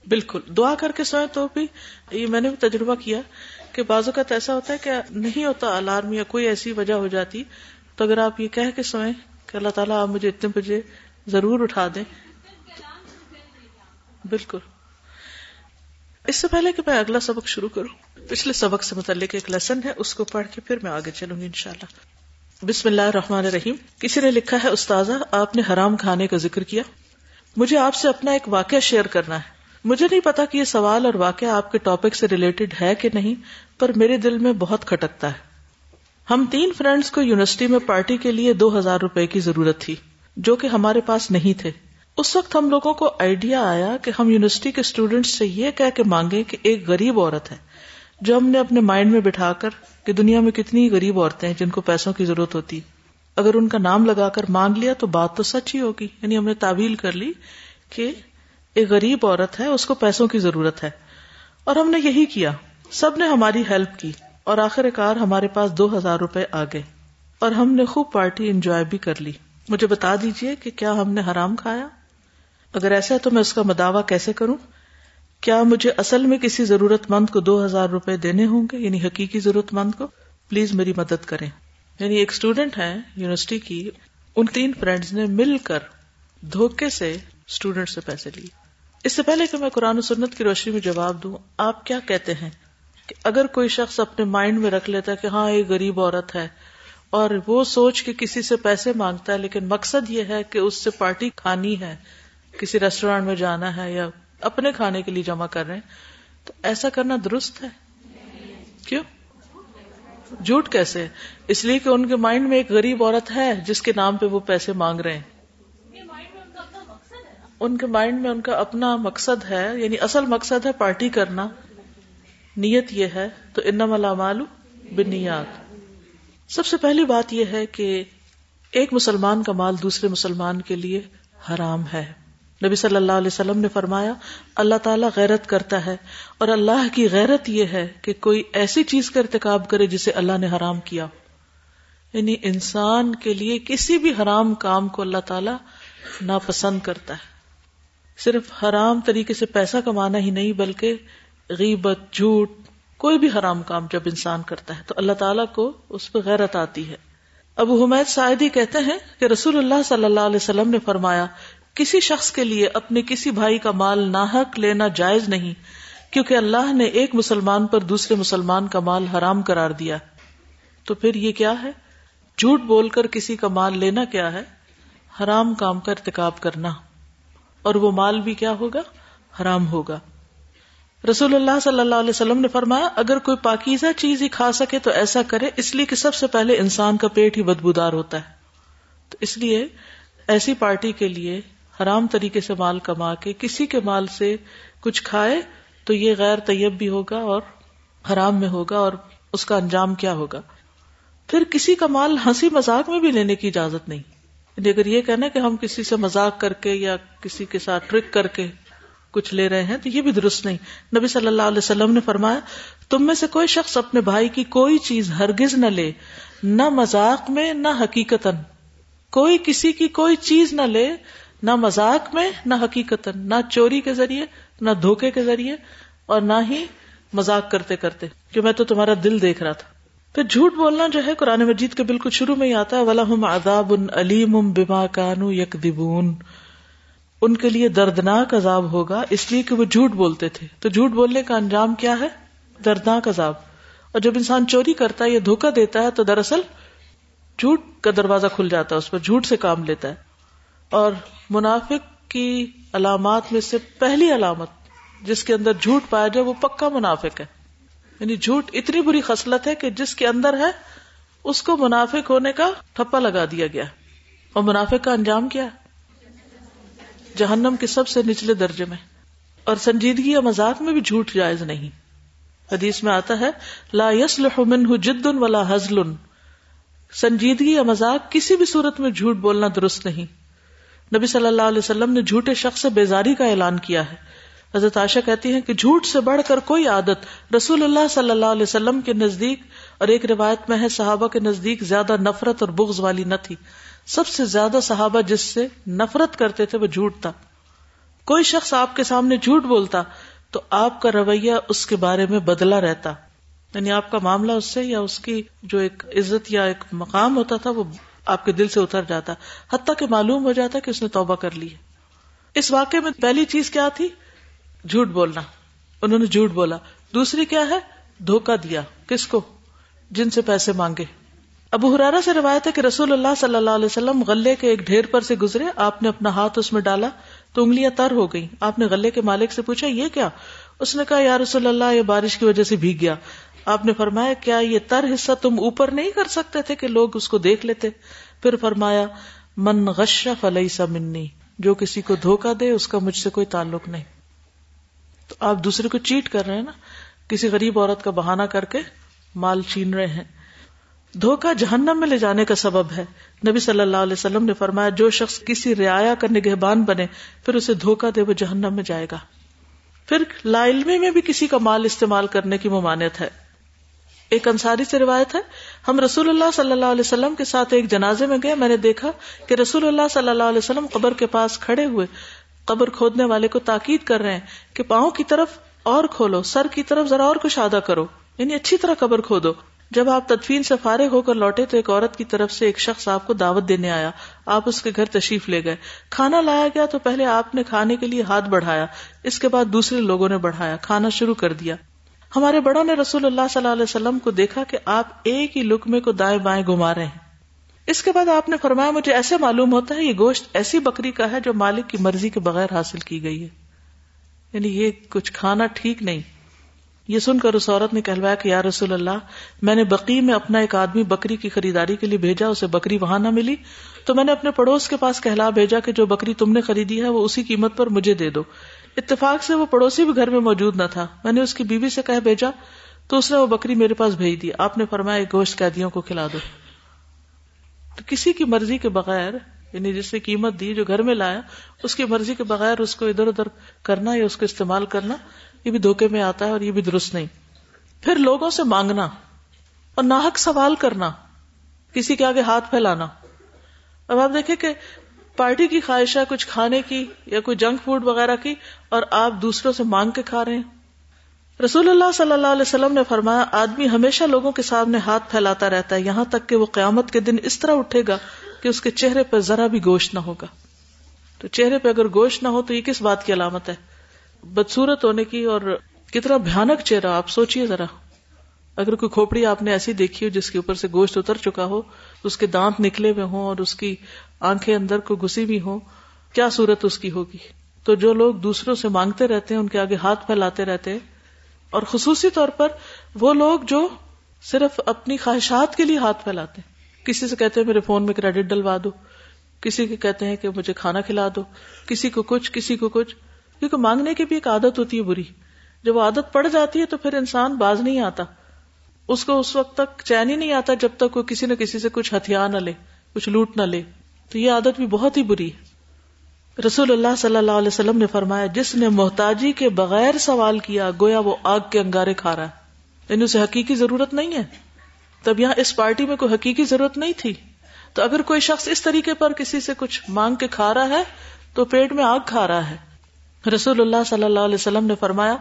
بالکل۔ دعا کر کے سوئے تو بھی یہ میں نے بھی تجربہ کیا کہ بعض اوقات ایسا ہوتا ہے کہ نہیں ہوتا الارم یا کوئی ایسی وجہ ہو جاتی تو اگر آپ یہ کہہ کے سوئیں کہ اللہ تعالیٰ آپ مجھے اتنے بجے ضرور اٹھا دیں۔ بالکل۔ اس سے پہلے کہ میں اگلا سبق شروع کروں، پچھلے سبق سے متعلق ایک لیسن ہے، اس کو پڑھ کے پھر میں آگے چلوں گی انشاءاللہ۔ بسم اللہ الرحمن الرحیم۔ کسی نے لکھا ہے، استاذہ، آپ نے حرام کھانے کا ذکر کیا۔ مجھے آپ سے اپنا ایک واقعہ شیئر کرنا ہے۔ مجھے نہیں پتا کہ یہ سوال اور واقعہ آپ کے ٹاپک سے ریلیٹڈ ہے کہ نہیں، پر میرے دل میں بہت کھٹکتا ہے۔ ہم تین فرینڈز کو یونیورسٹی میں پارٹی کے لیے دو ہزار روپے کی ضرورت تھی، جو کہ ہمارے پاس نہیں تھے۔ اس وقت ہم لوگوں کو آئیڈیا آیا کہ ہم یونیورسٹی کے اسٹوڈینٹس سے یہ کہہ کے مانگے کہ ایک غریب عورت ہے، جو ہم نے اپنے مائنڈ میں بٹھا کر کہ دنیا میں کتنی غریب عورتیں ہیں جن کو پیسوں کی ضرورت ہوتی۔ اگر ان کا نام لگا کر مانگ لیا تو بات تو سچ ہی ہوگی۔ یعنی ہم نے تعویل کر لی کہ ایک غریب عورت ہے، اس کو پیسوں کی ضرورت ہے۔ اور ہم نے یہی کیا۔ سب نے ہماری ہیلپ کی۔ اور آخر کار ہمارے پاس دو ہزار روپے آ گئے اور ہم نے خوب پارٹی انجوائے بھی کر لی۔ مجھے بتا دیجیے کہ کیا ہم نے حرام کھایا؟ اگر ایسا ہے تو میں اس کا مداوع کیسے کروں؟ کیا مجھے اصل میں کسی ضرورت مند کو دو ہزار روپے دینے ہوں گے؟ یعنی حقیقی ضرورت مند کو؟ پلیز میری مدد کریں۔ یعنی ایک اسٹوڈینٹ ہے یونیورسٹی کی، ان تین فرینڈز نے مل کر دھوکے سے اسٹوڈینٹ سے پیسے لیے۔ اس سے پہلے کہ میں قرآن و سنت کی روشنی میں جواب دوں، آپ کیا کہتے ہیں؟ کہ اگر کوئی شخص اپنے مائنڈ میں رکھ لیتا ہے کہ ہاں ایک غریب عورت ہے، اور وہ سوچ کے کسی سے پیسے مانگتا ہے، لیکن مقصد یہ ہے کہ اس سے پارٹی کھانی ہے، کسی ریسٹورینٹ میں جانا ہے یا اپنے کھانے کے لیے جمع کر رہے ہیں، تو ایسا کرنا درست ہے؟ کیوں؟ جھوٹ کیسے؟ اس لیے کہ ان کے مائنڈ میں ایک غریب عورت ہے جس کے نام پہ وہ پیسے مانگ رہے ہیں۔ ان کے مائنڈ میں ان کا اپنا مقصد ہے یعنی اصل مقصد ہے پارٹی کرنا۔ نیت یہ ہے تو انم مالو بنیاد سب سے پہلی بات یہ ہے کہ ایک مسلمان کا مال دوسرے مسلمان کے لیے حرام ہے۔ نبی صلی اللہ علیہ وسلم نے فرمایا، اللہ تعالیٰ غیرت کرتا ہے اور اللہ کی غیرت یہ ہے کہ کوئی ایسی چیز کا ارتکاب کرے جسے اللہ نے حرام کیا۔ یعنی انسان کے لیے کسی بھی حرام کام کو اللہ تعالیٰ ناپسند کرتا ہے۔ صرف حرام طریقے سے پیسہ کمانا ہی نہیں، بلکہ غیبت، جھوٹ، کوئی بھی حرام کام جب انسان کرتا ہے تو اللہ تعالیٰ کو اس پہ غیرت آتی ہے۔ ابو حمید سعیدی کہتے ہیں کہ رسول اللہ صلی اللہ علیہ وسلم نے فرمایا، کسی شخص کے لیے اپنے کسی بھائی کا مال ناحق لینا جائز نہیں، کیونکہ اللہ نے ایک مسلمان پر دوسرے مسلمان کا مال حرام قرار دیا۔ تو پھر یہ کیا ہے؟ جھوٹ بول کر کسی کا مال لینا کیا ہے؟ حرام کام کا ارتکاب کرنا۔ اور وہ مال بھی کیا ہوگا؟ حرام ہوگا۔ رسول اللہ صلی اللہ علیہ وسلم نے فرمایا، اگر کوئی پاکیزہ چیز ہی کھا سکے تو ایسا کرے، اس لیے کہ سب سے پہلے انسان کا پیٹ ہی بدبودار ہوتا ہے۔ تو اس لیے ایسی پارٹی کے لیے حرام طریقے سے مال کما کے، کسی کے مال سے کچھ کھائے تو یہ غیر طیب بھی ہوگا اور حرام میں ہوگا اور اس کا انجام کیا ہوگا۔ پھر کسی کا مال ہنسی مذاق میں بھی لینے کی اجازت نہیں۔ یعنی اگر یہ کہنا کہ ہم کسی سے مذاق کر کے یا کسی کے ساتھ ٹرک کر کے کچھ لے رہے ہیں تو یہ بھی درست نہیں۔ نبی صلی اللہ علیہ وسلم نے فرمایا، تم میں سے کوئی شخص اپنے بھائی کی کوئی چیز ہرگز نہ لے، نہ مذاق میں، نہ حقیقت کوئی کسی کی کوئی چیز نہ لے، نہ مذاق میں، نہ حقیقت نہ چوری کے ذریعے، نہ دھوکے کے ذریعے اور نہ ہی مذاق کرتے کرتے، کہ میں تو تمہارا دل دیکھ رہا تھا۔ پھر جھوٹ بولنا جو ہے قرآن مجید کے بالکل شروع میں ہی آتا ہے ولاحم آداب ان علیم بما کانو یک ان کے لیے دردناک عذاب ہوگا، اس لیے کہ وہ جھوٹ بولتے تھے۔ تو جھوٹ بولنے کا انجام کیا ہے؟ دردناک عذاب۔ اور جب انسان چوری کرتا ہے یا دھوکا دیتا ہے تو دراصل جھوٹ کا دروازہ کھل جاتا ہے، اس پر جھوٹ سے کام لیتا ہے۔ اور منافق کی علامات میں سے پہلی علامت جس کے اندر جھوٹ پایا جائے، وہ پکا منافق ہے۔ یعنی جھوٹ اتنی بری خصلت ہے کہ جس کے اندر ہے، اس کو منافق ہونے کا ٹھپا لگا دیا گیا۔ اور منافق کا انجام کیا ہے؟ جہنم کے سب سے نچلے درجے میں اور سنجیدگی یا مذاق میں بھی جھوٹ جائز نہیں۔ حدیث میں آتا ہے، لا يصلح منه جد ولا حزل سنجیدگی یا مذاق کسی بھی صورت میں جھوٹ بولنا درست نہیں۔ نبی صلی اللہ علیہ وسلم نے جھوٹے شخص سے بیزاری کا اعلان کیا ہے۔ حضرت عائشہ کہتی ہیں کہ جھوٹ سے بڑھ کر کوئی عادت رسول اللہ صلی اللہ علیہ وسلم کے نزدیک اور ایک روایت میں ہے، صحابہ کے نزدیک زیادہ نفرت اور بغض والی نہ تھی۔ سب سے زیادہ صحابہ جس سے نفرت کرتے تھے وہ جھوٹ تھا۔ کوئی شخص آپ کے سامنے جھوٹ بولتا تو آپ کا رویہ اس کے بارے میں بدلا رہتا۔ یعنی آپ کا معاملہ اس سے یا اس کی جو ایک عزت یا ایک مقام ہوتا تھا وہ آپ کے دل سے اتر جاتا۔ حتیٰ کہ معلوم ہو جاتا کہ اس نے توبہ کر لی اس واقعے میں پہلی چیز کیا تھی؟ جھوٹ بولنا۔ انہوں نے جھوٹ بولا۔ دوسری کیا ہے؟ دھوکا دیا۔ کس کو؟ جن سے پیسے مانگے۔ ابو حرارا سے روایت ہے کہ رسول اللہ صلی اللہ علیہ وسلم غلے کے ایک ڈھیر پر سے گزرے، آپ نے اپنا ہاتھ اس میں ڈالا، تو انگلیاں تر ہو گئی آپ نے غلے کے مالک سے پوچھا، یہ کیا؟ اس نے کہا، یا رسول اللہ، یہ بارش کی وجہ سے بھیگ گیا۔ آپ نے فرمایا، کیا یہ تر حصہ تم اوپر نہیں کر سکتے تھے کہ لوگ اس کو دیکھ لیتے؟ پھر فرمایا، من غش فلئی سا منی، جو کسی کو دھوکا دے، اس کا مجھ سے کوئی تعلق نہیں۔ تو آپ دوسرے کو چیٹ کر رہے ہیں نا؟ کسی غریب عورت کا بہانہ کر کے مال چھین رہے ہیں۔ دھوکا جہنم میں لے جانے کا سبب ہے۔ نبی صلی اللہ علیہ وسلم نے فرمایا، جو شخص کسی رعایا کا نگہبان بنے، پھر اسے دھوکا دے، وہ جہنم میں جائے گا۔ پھر لا علمی میں بھی کسی کا مال استعمال کرنے کی ممانعت ہے۔ ایک انصاری سے روایت ہے، ہم رسول اللہ صلی اللہ علیہ وسلم کے ساتھ ایک جنازے میں گئے، میں نے دیکھا کہ رسول اللہ صلی اللہ علیہ وسلم قبر کے پاس کھڑے ہوئے، قبر کھودنے والے کو تاکید کر رہے ہیں کہ پاؤں کی طرف اور کھولو، سر کی طرف ذرا اور کچھ کرو یعنی اچھی طرح قبر کھودو۔ جب آپ تدفین سے فارغ ہو کر لوٹے تو ایک عورت کی طرف سے ایک شخص آپ کو دعوت دینے آیا۔ آپ اس کے گھر تشریف لے گئے۔ کھانا لایا گیا تو پہلے آپ نے کھانے کے لیے ہاتھ بڑھایا۔ اس کے بعد دوسرے لوگوں نے بڑھایا۔ کھانا شروع کر دیا۔ ہمارے بڑوں نے رسول اللہ صلی اللہ علیہ وسلم کو دیکھا کہ آپ ایک ہی لکمے کو دائیں بائیں گھما رہے ہیں۔ اس کے بعد آپ نے فرمایا، مجھے ایسے معلوم ہوتا ہے یہ گوشت ایسی بکری کا ہے جو مالک کی مرضی کے بغیر حاصل کی گئی ہے۔ یعنی یہ کچھ کھانا ٹھیک نہیں۔ یہ سن کر اس عورت نے کہلوایا کہ یا رسول اللہ، میں نے بقی میں اپنا ایک آدمی بکری کی خریداری کے لیے بھیجا، اسے بکری وہاں نہ ملی، تو میں نے اپنے پڑوس کے پاس کہلا بھیجا کہ جو بکری تم نے خریدی ہے، وہ اسی قیمت پر مجھے دے دو۔ اتفاق سے وہ پڑوسی بھی گھر میں موجود نہ تھا۔ میں نے اس کی بیوی سے کہہ بھیجا، تو اس نے وہ بکری میرے پاس بھیج دی۔ آپ نے فرمایا گوشت قیدیوں کو کھلا دو۔ تو کسی کی مرضی کے بغیر یعنی جس نے قیمت دی جو گھر میں لایا، اس کی مرضی کے بغیر اس کو ادھر ادھر کرنا یا اس کو استعمال کرنا۔ یہ بھی دھوکے میں آتا ہے اور یہ بھی درست نہیں۔ پھر لوگوں سے مانگنا اور ناحک سوال کرنا، کسی کے آگے ہاتھ پھیلانا۔ اب آپ دیکھیں کہ پارٹی کی خواہش ہے کچھ کھانے کی یا کوئی جنک فوڈ وغیرہ کی اور آپ دوسروں سے مانگ کے کھا رہے ہیں۔ رسول اللہ صلی اللہ علیہ وسلم نے فرمایا، آدمی ہمیشہ لوگوں کے سامنے ہاتھ پھیلاتا رہتا ہے، یہاں تک کہ وہ قیامت کے دن اس طرح اٹھے گا کہ اس کے چہرے پہ ذرا بھی گوشت نہ ہوگا۔ تو چہرے پہ اگر گوشت نہ ہو تو یہ کس بات کی علامت ہے؟ بدسورت ہونے کی اور کتنا بھیانک چہرہ، آپ سوچیے ذرا۔ اگر کوئی کھوپڑی آپ نے ایسی دیکھی ہو جس کے اوپر سے گوشت اتر چکا ہو اس کے دانت نکلے ہوئے ہوں اور اس کی آنکھیں اندر کو گھسی بھی ہوں، کیا صورت اس کی ہوگی؟ تو جو لوگ دوسروں سے مانگتے رہتے ہیں، ان کے آگے ہاتھ پھیلاتے رہتے ہیں۔ اور خصوصی طور پر وہ لوگ جو صرف اپنی خواہشات کے لیے ہاتھ پھیلاتے ہیں۔ کسی سے کہتے ہیں، میرے فون میں کریڈٹ ڈلوا دو۔ کسی کے کہتے ہیں کہ مجھے کھانا کھلا دو۔ کسی کو کچھ، کسی کو کچھ۔ کیونکہ مانگنے کی بھی ایک عادت ہوتی ہے بری۔ جب وہ عادت پڑ جاتی ہے تو پھر انسان باز نہیں آتا۔ اس کو اس وقت تک چین ہی نہیں آتا جب تک وہ کسی نہ کسی سے کچھ ہتھیار نہ لے، کچھ لوٹ نہ لے۔ تو یہ عادت بھی بہت ہی بری ہے۔ رسول اللہ صلی اللہ علیہ وسلم نے فرمایا، جس نے محتاجی کے بغیر سوال کیا، گویا وہ آگ کے انگارے کھا رہا ہے۔ یعنی اسے حقیقی ضرورت نہیں ہے۔ تب یہاں اس پارٹی میں کوئی حقیقی ضرورت نہیں تھی۔ تو اگر کوئی شخص اس طریقے پر کسی سے کچھ مانگ کے کھا رہا ہے، تو پیٹ میں آگ کھا رہا ہے۔ رسول اللہ صلی اللہ علیہ وسلم نے فرمایا،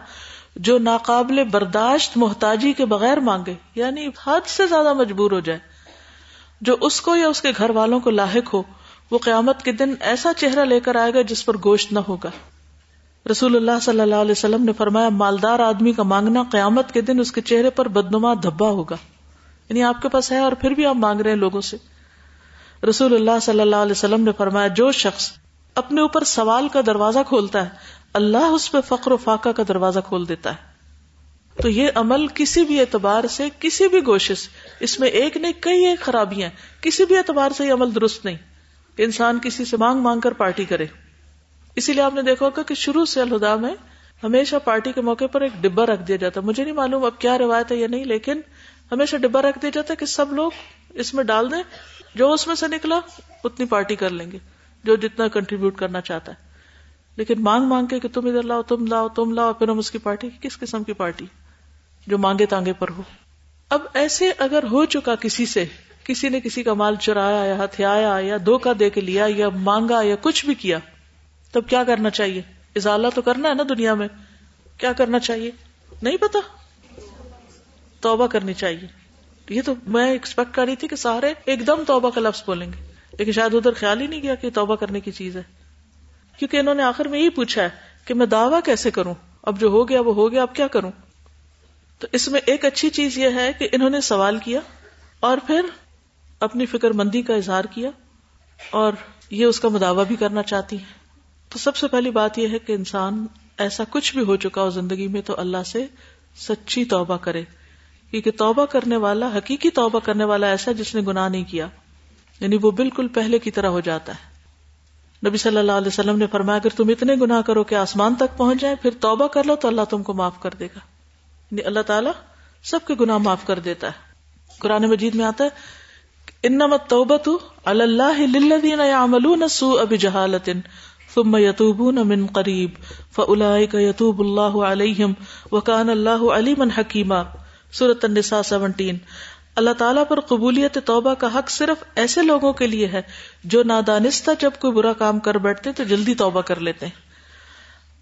جو ناقابل برداشت محتاجی کے بغیر مانگے یعنی حد سے زیادہ مجبور ہو جائے، جو اس کو یا اس کے گھر والوں کو لاحق ہو، وہ قیامت کے دن ایسا چہرہ لے کر آئے گا جس پر گوشت نہ ہوگا۔ رسول اللہ صلی اللہ علیہ وسلم نے فرمایا، مالدار آدمی کا مانگنا قیامت کے دن اس کے چہرے پر بدنما دھبا ہوگا۔ یعنی آپ کے پاس ہے اور پھر بھی آپ مانگ رہے ہیں لوگوں سے۔ رسول اللہ صلی اللہ علیہ وسلم نے فرمایا، جو شخص اپنے اوپر سوال کا دروازہ کھولتا ہے۔ اللہ اس پہ فخر و فاقہ کا دروازہ کھول دیتا ہے۔ تو یہ عمل کسی بھی اعتبار سے، کسی بھی گوشش، اس میں ایک نہیں، کئی ایک خرابیاں کسی بھی اعتبار سے یہ عمل درست نہیں۔ کہ انسان کسی سے مانگ مانگ کر پارٹی کرے۔ اسی لیے آپ نے دیکھا ہوگا کہ شروع سے الہدا میں ہمیشہ پارٹی کے موقع پر ایک ڈبا رکھ دیا جاتا مجھے نہیں معلوم اب کیا روایت ہے یا نہیں، لیکن ہمیشہ ڈبا رکھ دیا جاتا ہے کہ سب لوگ اس میں ڈال دیں۔ جو اس میں سے نکلا، اتنی پارٹی کر لیں گے۔ جو جتنا کنٹریبیوٹ کرنا چاہتا ہے۔ لیکن مانگ مانگ کے کہ تم ادھر لاؤ، تم لاؤ تم لاؤ پھر ہم اس کی پارٹی، کس قسم کی پارٹی؟ جو مانگے تانگے پر ہو۔ اب ایسے اگر ہو چکا کسی سے، کسی نے کسی کا مال چرایا یا ہتھیایا یا دھوکا دے کے لیا یا مانگا یا کچھ بھی کیا، تب کیا کرنا چاہیے؟ ازالہ تو کرنا ہے نا دنیا میں۔ کیا کرنا چاہیے؟ نہیں پتا۔ توبہ کرنی چاہیے۔ یہ تو میں ایکسپیکٹ کر رہی تھی کہ سارے ایک دم توبہ کا لفظ بولیں گے۔ لیکن شاید ادھر خیال ہی نہیں کیا کہ توبہ کرنے کی چیز ہے۔ کیونکہ انہوں نے آخر میں یہی پوچھا ہے کہ میں دعویٰ کیسے کروں؟ اب جو ہو گیا وہ ہو گیا، اب کیا کروں؟ تو اس میں ایک اچھی چیز یہ ہے کہ انہوں نے سوال کیا اور پھر اپنی فکر مندی کا اظہار کیا اور یہ اس کا مداوع بھی کرنا چاہتی ہے تو سب سے پہلی بات یہ ہے کہ انسان ایسا کچھ بھی ہو چکا ہو زندگی میں تو اللہ سے سچی توبہ کرے۔ کیونکہ توبہ کرنے والا، حقیقی توبہ کرنے والا ایسا جس نے گناہ نہیں کیا۔ یعنی وہ بالکل پہلے کی طرح ہو جاتا ہے۔ نبی صلی اللہ علیہ وسلم نے فرمایا، اگر تم اتنے گنا کرو کہ آسمان تک پہنچ جائے، پھر توبہ کر لو تو اللہ تم کو معاف کر دے گا۔ یعنی اللہ تعالیٰ سب کے گناہ معاف کر دیتا ہے۔ قرآن مجید میں آتا ہے انما التوبة على الله للذين يعملون السوء بجهالة ثم يتوبون من قريب فاولئك يتوب الله عليهم وكان الله عليما حكيما سورة النساء 17 اللہ تعالیٰ پر قبولیت توبہ کا حق صرف ایسے لوگوں کے لیے ہے جو نادانستہ جب کوئی برا کام کر بیٹھتے تو جلدی توبہ کر لیتے ہیں۔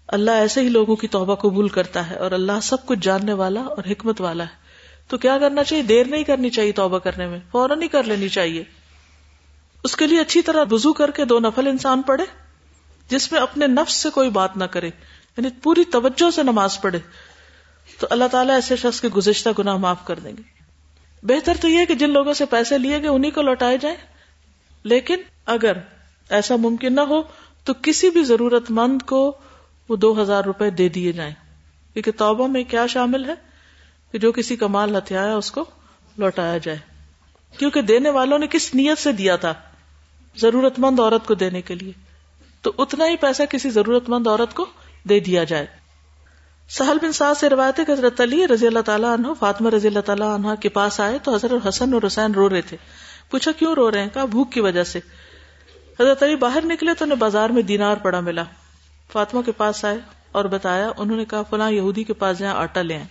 اللہ ایسے ہی لوگوں کی توبہ قبول کرتا ہے اور اللہ سب کچھ جاننے والا اور حکمت والا ہے۔ تو کیا کرنا چاہیے؟ دیر نہیں کرنی چاہیے توبہ کرنے میں، فوراً ہی کر لینی چاہیے۔ اس کے لیے اچھی طرح وزو کر کے دو نفل انسان پڑھے، جس میں اپنے نفس سے کوئی بات نہ کرے یعنی پوری توجہ سے نماز پڑھے۔ تو اللہ تعالیٰ ایسے شخص کے گزشتہ گناہ معاف کر دیں گے۔ بہتر تو یہ کہ جن لوگوں سے پیسے لیے گئے انہیں کو لوٹائے جائیں۔ لیکن اگر ایسا ممکن نہ ہو، تو کسی بھی ضرورت مند کو وہ دو ہزار روپے دے دیے جائیں۔ کیونکہ توبہ میں کیا شامل ہے؟ کہ جو کسی کا مال ہتھیایا اس کو لوٹایا جائے۔ کیونکہ دینے والوں نے کس نیت سے دیا تھا؟ ضرورت مند عورت کو دینے کے لیے۔ تو اتنا ہی پیسہ کسی ضرورت مند عورت کو دے دیا جائے۔ سہل بن سعد سے روایت کہ حضرت علی رضی اللہ تعالیٰ عنہ، فاطمہ رضی اللہ تعالیٰ عنہ کے پاس آئے تو حضرت حسن اور حسین رو رہے تھے۔ پوچھا، کیوں رو رہے ہیں؟ کہا، بھوک کی وجہ سے۔ حضرت علی باہر نکلے تو انہیں بازار میں دینار پڑا ملا۔ فاطمہ کے پاس آئے اور بتایا، انہوں نے کہا، فلاں یہودی کے پاس جائیں، آٹا لے آئے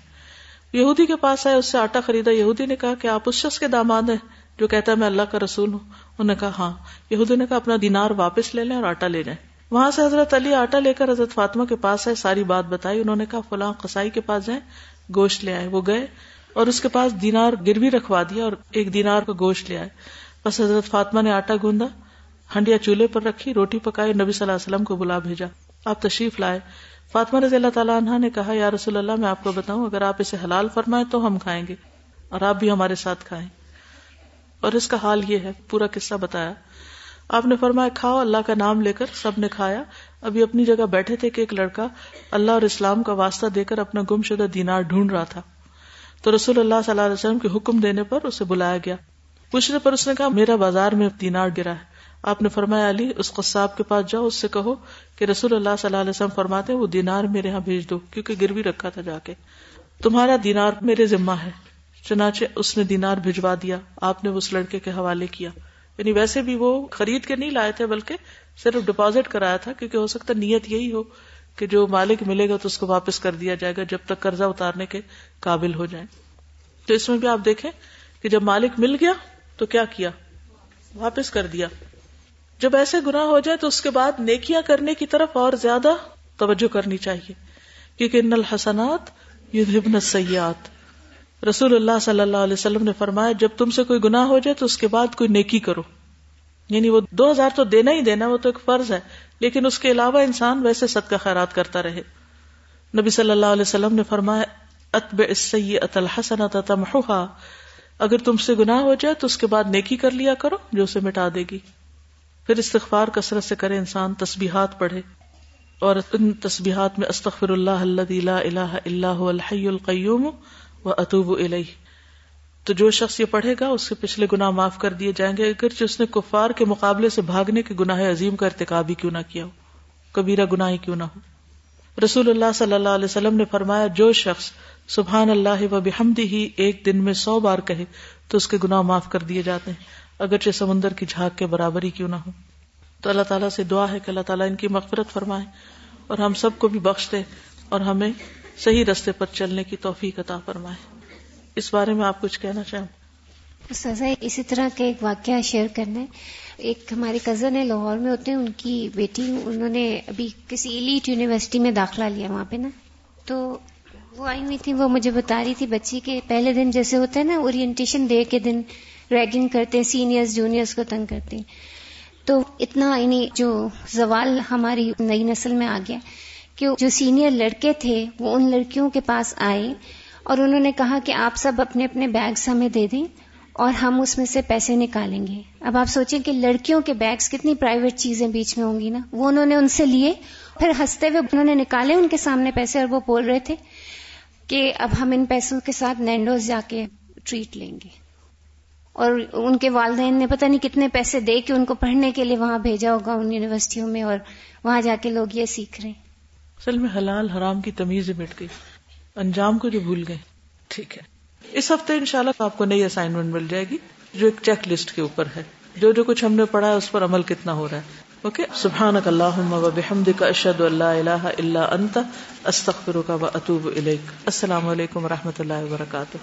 یہودی کے پاس آئے، اس سے آٹا خریدا۔ یہودی نے کہا کہ آپ اس شخص کے داماد ہیں جو کہتا ہے، میں اللہ کا رسول ہوں۔ انہوں نے کہا ہاں۔ یہودی نے کہا، اپنا دینار واپس لے لیں اور آٹا لے جائیں۔ وہاں سے حضرت علی آٹا لے کر حضرت فاطمہ کے پاس آئے، ساری بات بتائی، انہوں نے کہا، فلاں قسائی کے پاس جائیں، گوشت لے آئے۔ وہ گئے اور اس کے پاس دینار گروی رکھوا دیا اور ایک دینار کا گوشت لے آئے۔ بس حضرت فاطمہ نے آٹا گوندا، ہنڈیا چولہے پر رکھی، روٹی پکائی، نبی صلی اللہ علیہ وسلم کو بلا بھیجا۔ آپ تشریف لائے۔ فاطمہ رضی اللہ تعالیٰ عنہ نے کہا، یا رسول اللہ، میں آپ کو بتاؤں، اگر آپ اسے حلال فرمائیں تو ہم کھائیں گے اور آپ بھی ہمارے ساتھ کھائیں۔ اور اس کا حال یہ ہے، پورا قصہ بتایا۔ آپ نے فرمایا، کھاؤ، اللہ کا نام لے کر سب نے کھایا۔ ابھی اپنی جگہ بیٹھے تھے کہ ایک لڑکا اللہ اور اسلام کا واسطہ دے کر اپنا گم شدہ دینار ڈھونڈ رہا تھا۔ تو رسول اللہ صلی اللہ علیہ وسلم کے حکم دینے پر اسے بلایا گیا۔ پوچھنے پر اس نے کہا، میرا بازار میں دینار گرا ہے۔ آپ نے فرمایا، علی، اس قصاب کے پاس جاؤ، اس سے کہو کہ رسول اللہ صلی اللہ علیہ وسلم فرماتے وہ دینار میرے یہاں بھیج دو، کیونکہ گروی رکھا تھا جا کے۔ تمہارا دینار میرے ذمہ ہے، چنانچہ اس نے دینار بھجوا دیا، آپ نے اس لڑکے کے حوالے کیا۔ یعنی ویسے بھی وہ خرید کے نہیں لائے تھے بلکہ صرف ڈپازٹ کرایا تھا کیونکہ ہو سکتا نیت یہی ہو کہ جو مالک ملے گا تو اس کو واپس کر دیا جائے گا جب تک قرضہ اتارنے کے قابل ہو جائے تو اس میں بھی آپ دیکھیں کہ جب مالک مل گیا تو کیا کیا؟ واپس کر دیا۔ جب ایسے گناہ ہو جائے تو اس کے بعد نیکیاں کرنے کی طرف اور زیادہ توجہ کرنی چاہیے۔ کیونکہ ان الحسنات یذہبن سیات رسول اللہ صلی اللہ علیہ وسلم نے فرمایا، جب تم سے کوئی گناہ ہو جائے تو اس کے بعد کوئی نیکی کرو۔ یعنی وہ دو ہزار تو دینا ہی دینا، وہ تو ایک فرض ہے، لیکن اس کے علاوہ انسان ویسے صدقہ خیرات کرتا رہے۔ نبی صلی اللہ علیہ وسلم نے فرمایا اتب السیئۃ الحسنۃ تمحوها اگر تم سے گناہ ہو جائے تو اس کے بعد نیکی کر لیا کرو، جو اسے مٹا دے گی۔ پھر استغفار کثرت سے کرے انسان تسبیحات پڑھے۔ اور ان تسبیحات میں استغفر اللہ الذي لا الہ الا هو الحی القیوم۔ و اطوب الیہ تو جو شخص یہ پڑھے گا، اس کے پچھلے گناہ معاف کر دیے جائیں گے اگر اس نے کفار کے مقابلے سے بھاگنے کے گناہ عظیم کا ارتکاب ہی کیوں نہ کیا ہو۔ کبیرہ گناہ ہی کیوں نہ ہو۔ رسول اللہ صلی اللہ علیہ وسلم نے فرمایا، جو شخص سبحان اللہ و بحمدی ہی ایک دن میں سو بار کہے، تو اس کے گناہ معاف کر دیے جاتے ہیں۔ اگرچہ سمندر کی جھاگ کے برابر ہی کیوں نہ ہو۔ تو اللہ تعالیٰ سے دعا ہے کہ اللہ تعالیٰ ان کی مغفرت فرمائے اور ہم سب کو بھی بخش دے اور ہمیں صحیح رستے پر چلنے کی توفیق عطا فرمائے۔ اس بارے میں آپ کچھ کہنا چاہیں۔ سزا اسی طرح کا ایک واقعہ شیئر کرنا ہے۔ ایک ہمارے کزن ہے لاہور میں ہوتے ہیں، ان کی بیٹی، انہوں نے ابھی کسی ایلیٹ یونیورسٹی میں داخلہ لیا وہاں پہ نا۔ تو وہ آئی ہوئی تھی، وہ مجھے بتا رہی تھی بچی کے پہلے دن جیسے ہوتا ہے نا اورینٹیشن ڈے کے دن ریگنگ کرتے ہیں سینئرز جونیئرز کو تنگ کرتے ہیں۔ تو اتنا یعنی جو زوال ہماری نئی نسل میں آ گیا۔ کہ جو سینئر لڑکے تھے وہ ان لڑکیوں کے پاس آئے اور انہوں نے کہا کہ آپ سب اپنے اپنے بیگس ہمیں دے دیں اور ہم اس میں سے پیسے نکالیں گے۔ اب آپ سوچیں کہ لڑکیوں کے بیگس کتنی پرائیویٹ چیزیں بیچ میں ہوں گی نا؟ وہ انہوں نے ان سے لیے، پھر ہنستے ہوئے انہوں نے نکالے ان کے سامنے پیسے اور وہ بول رہے تھے کہ اب ہم ان پیسوں کے ساتھ نینڈوز جا کے ٹریٹ لیں گے۔ اور ان کے والدین نے پتہ نہیں کتنے پیسے دے کے ان کو پڑھنے کے لیے وہاں بھیجا ہوگا ان یونیورسٹیوں میں اور وہاں جا کے لوگ یہ سیکھ رہے ہیں۔ اصل میں حلال حرام کی تمیز مٹ گئی۔ انجام کو جو بھول گئے۔ ٹھیک ہے۔ اس ہفتے انشاءاللہ آپ کو نئی اسائنمنٹ مل جائے گی، جو ایک چیک لسٹ کے اوپر ہے۔ جو جو کچھ ہم نے پڑھا ہے، اس پر عمل کتنا ہو رہا ہے۔ اوکے سبحان اللہ و بحمد کا اشد اللہ الہ الا انت، استغفرک و اتوب الیک۔ السلام علیکم و رحمۃ اللہ وبرکاتہ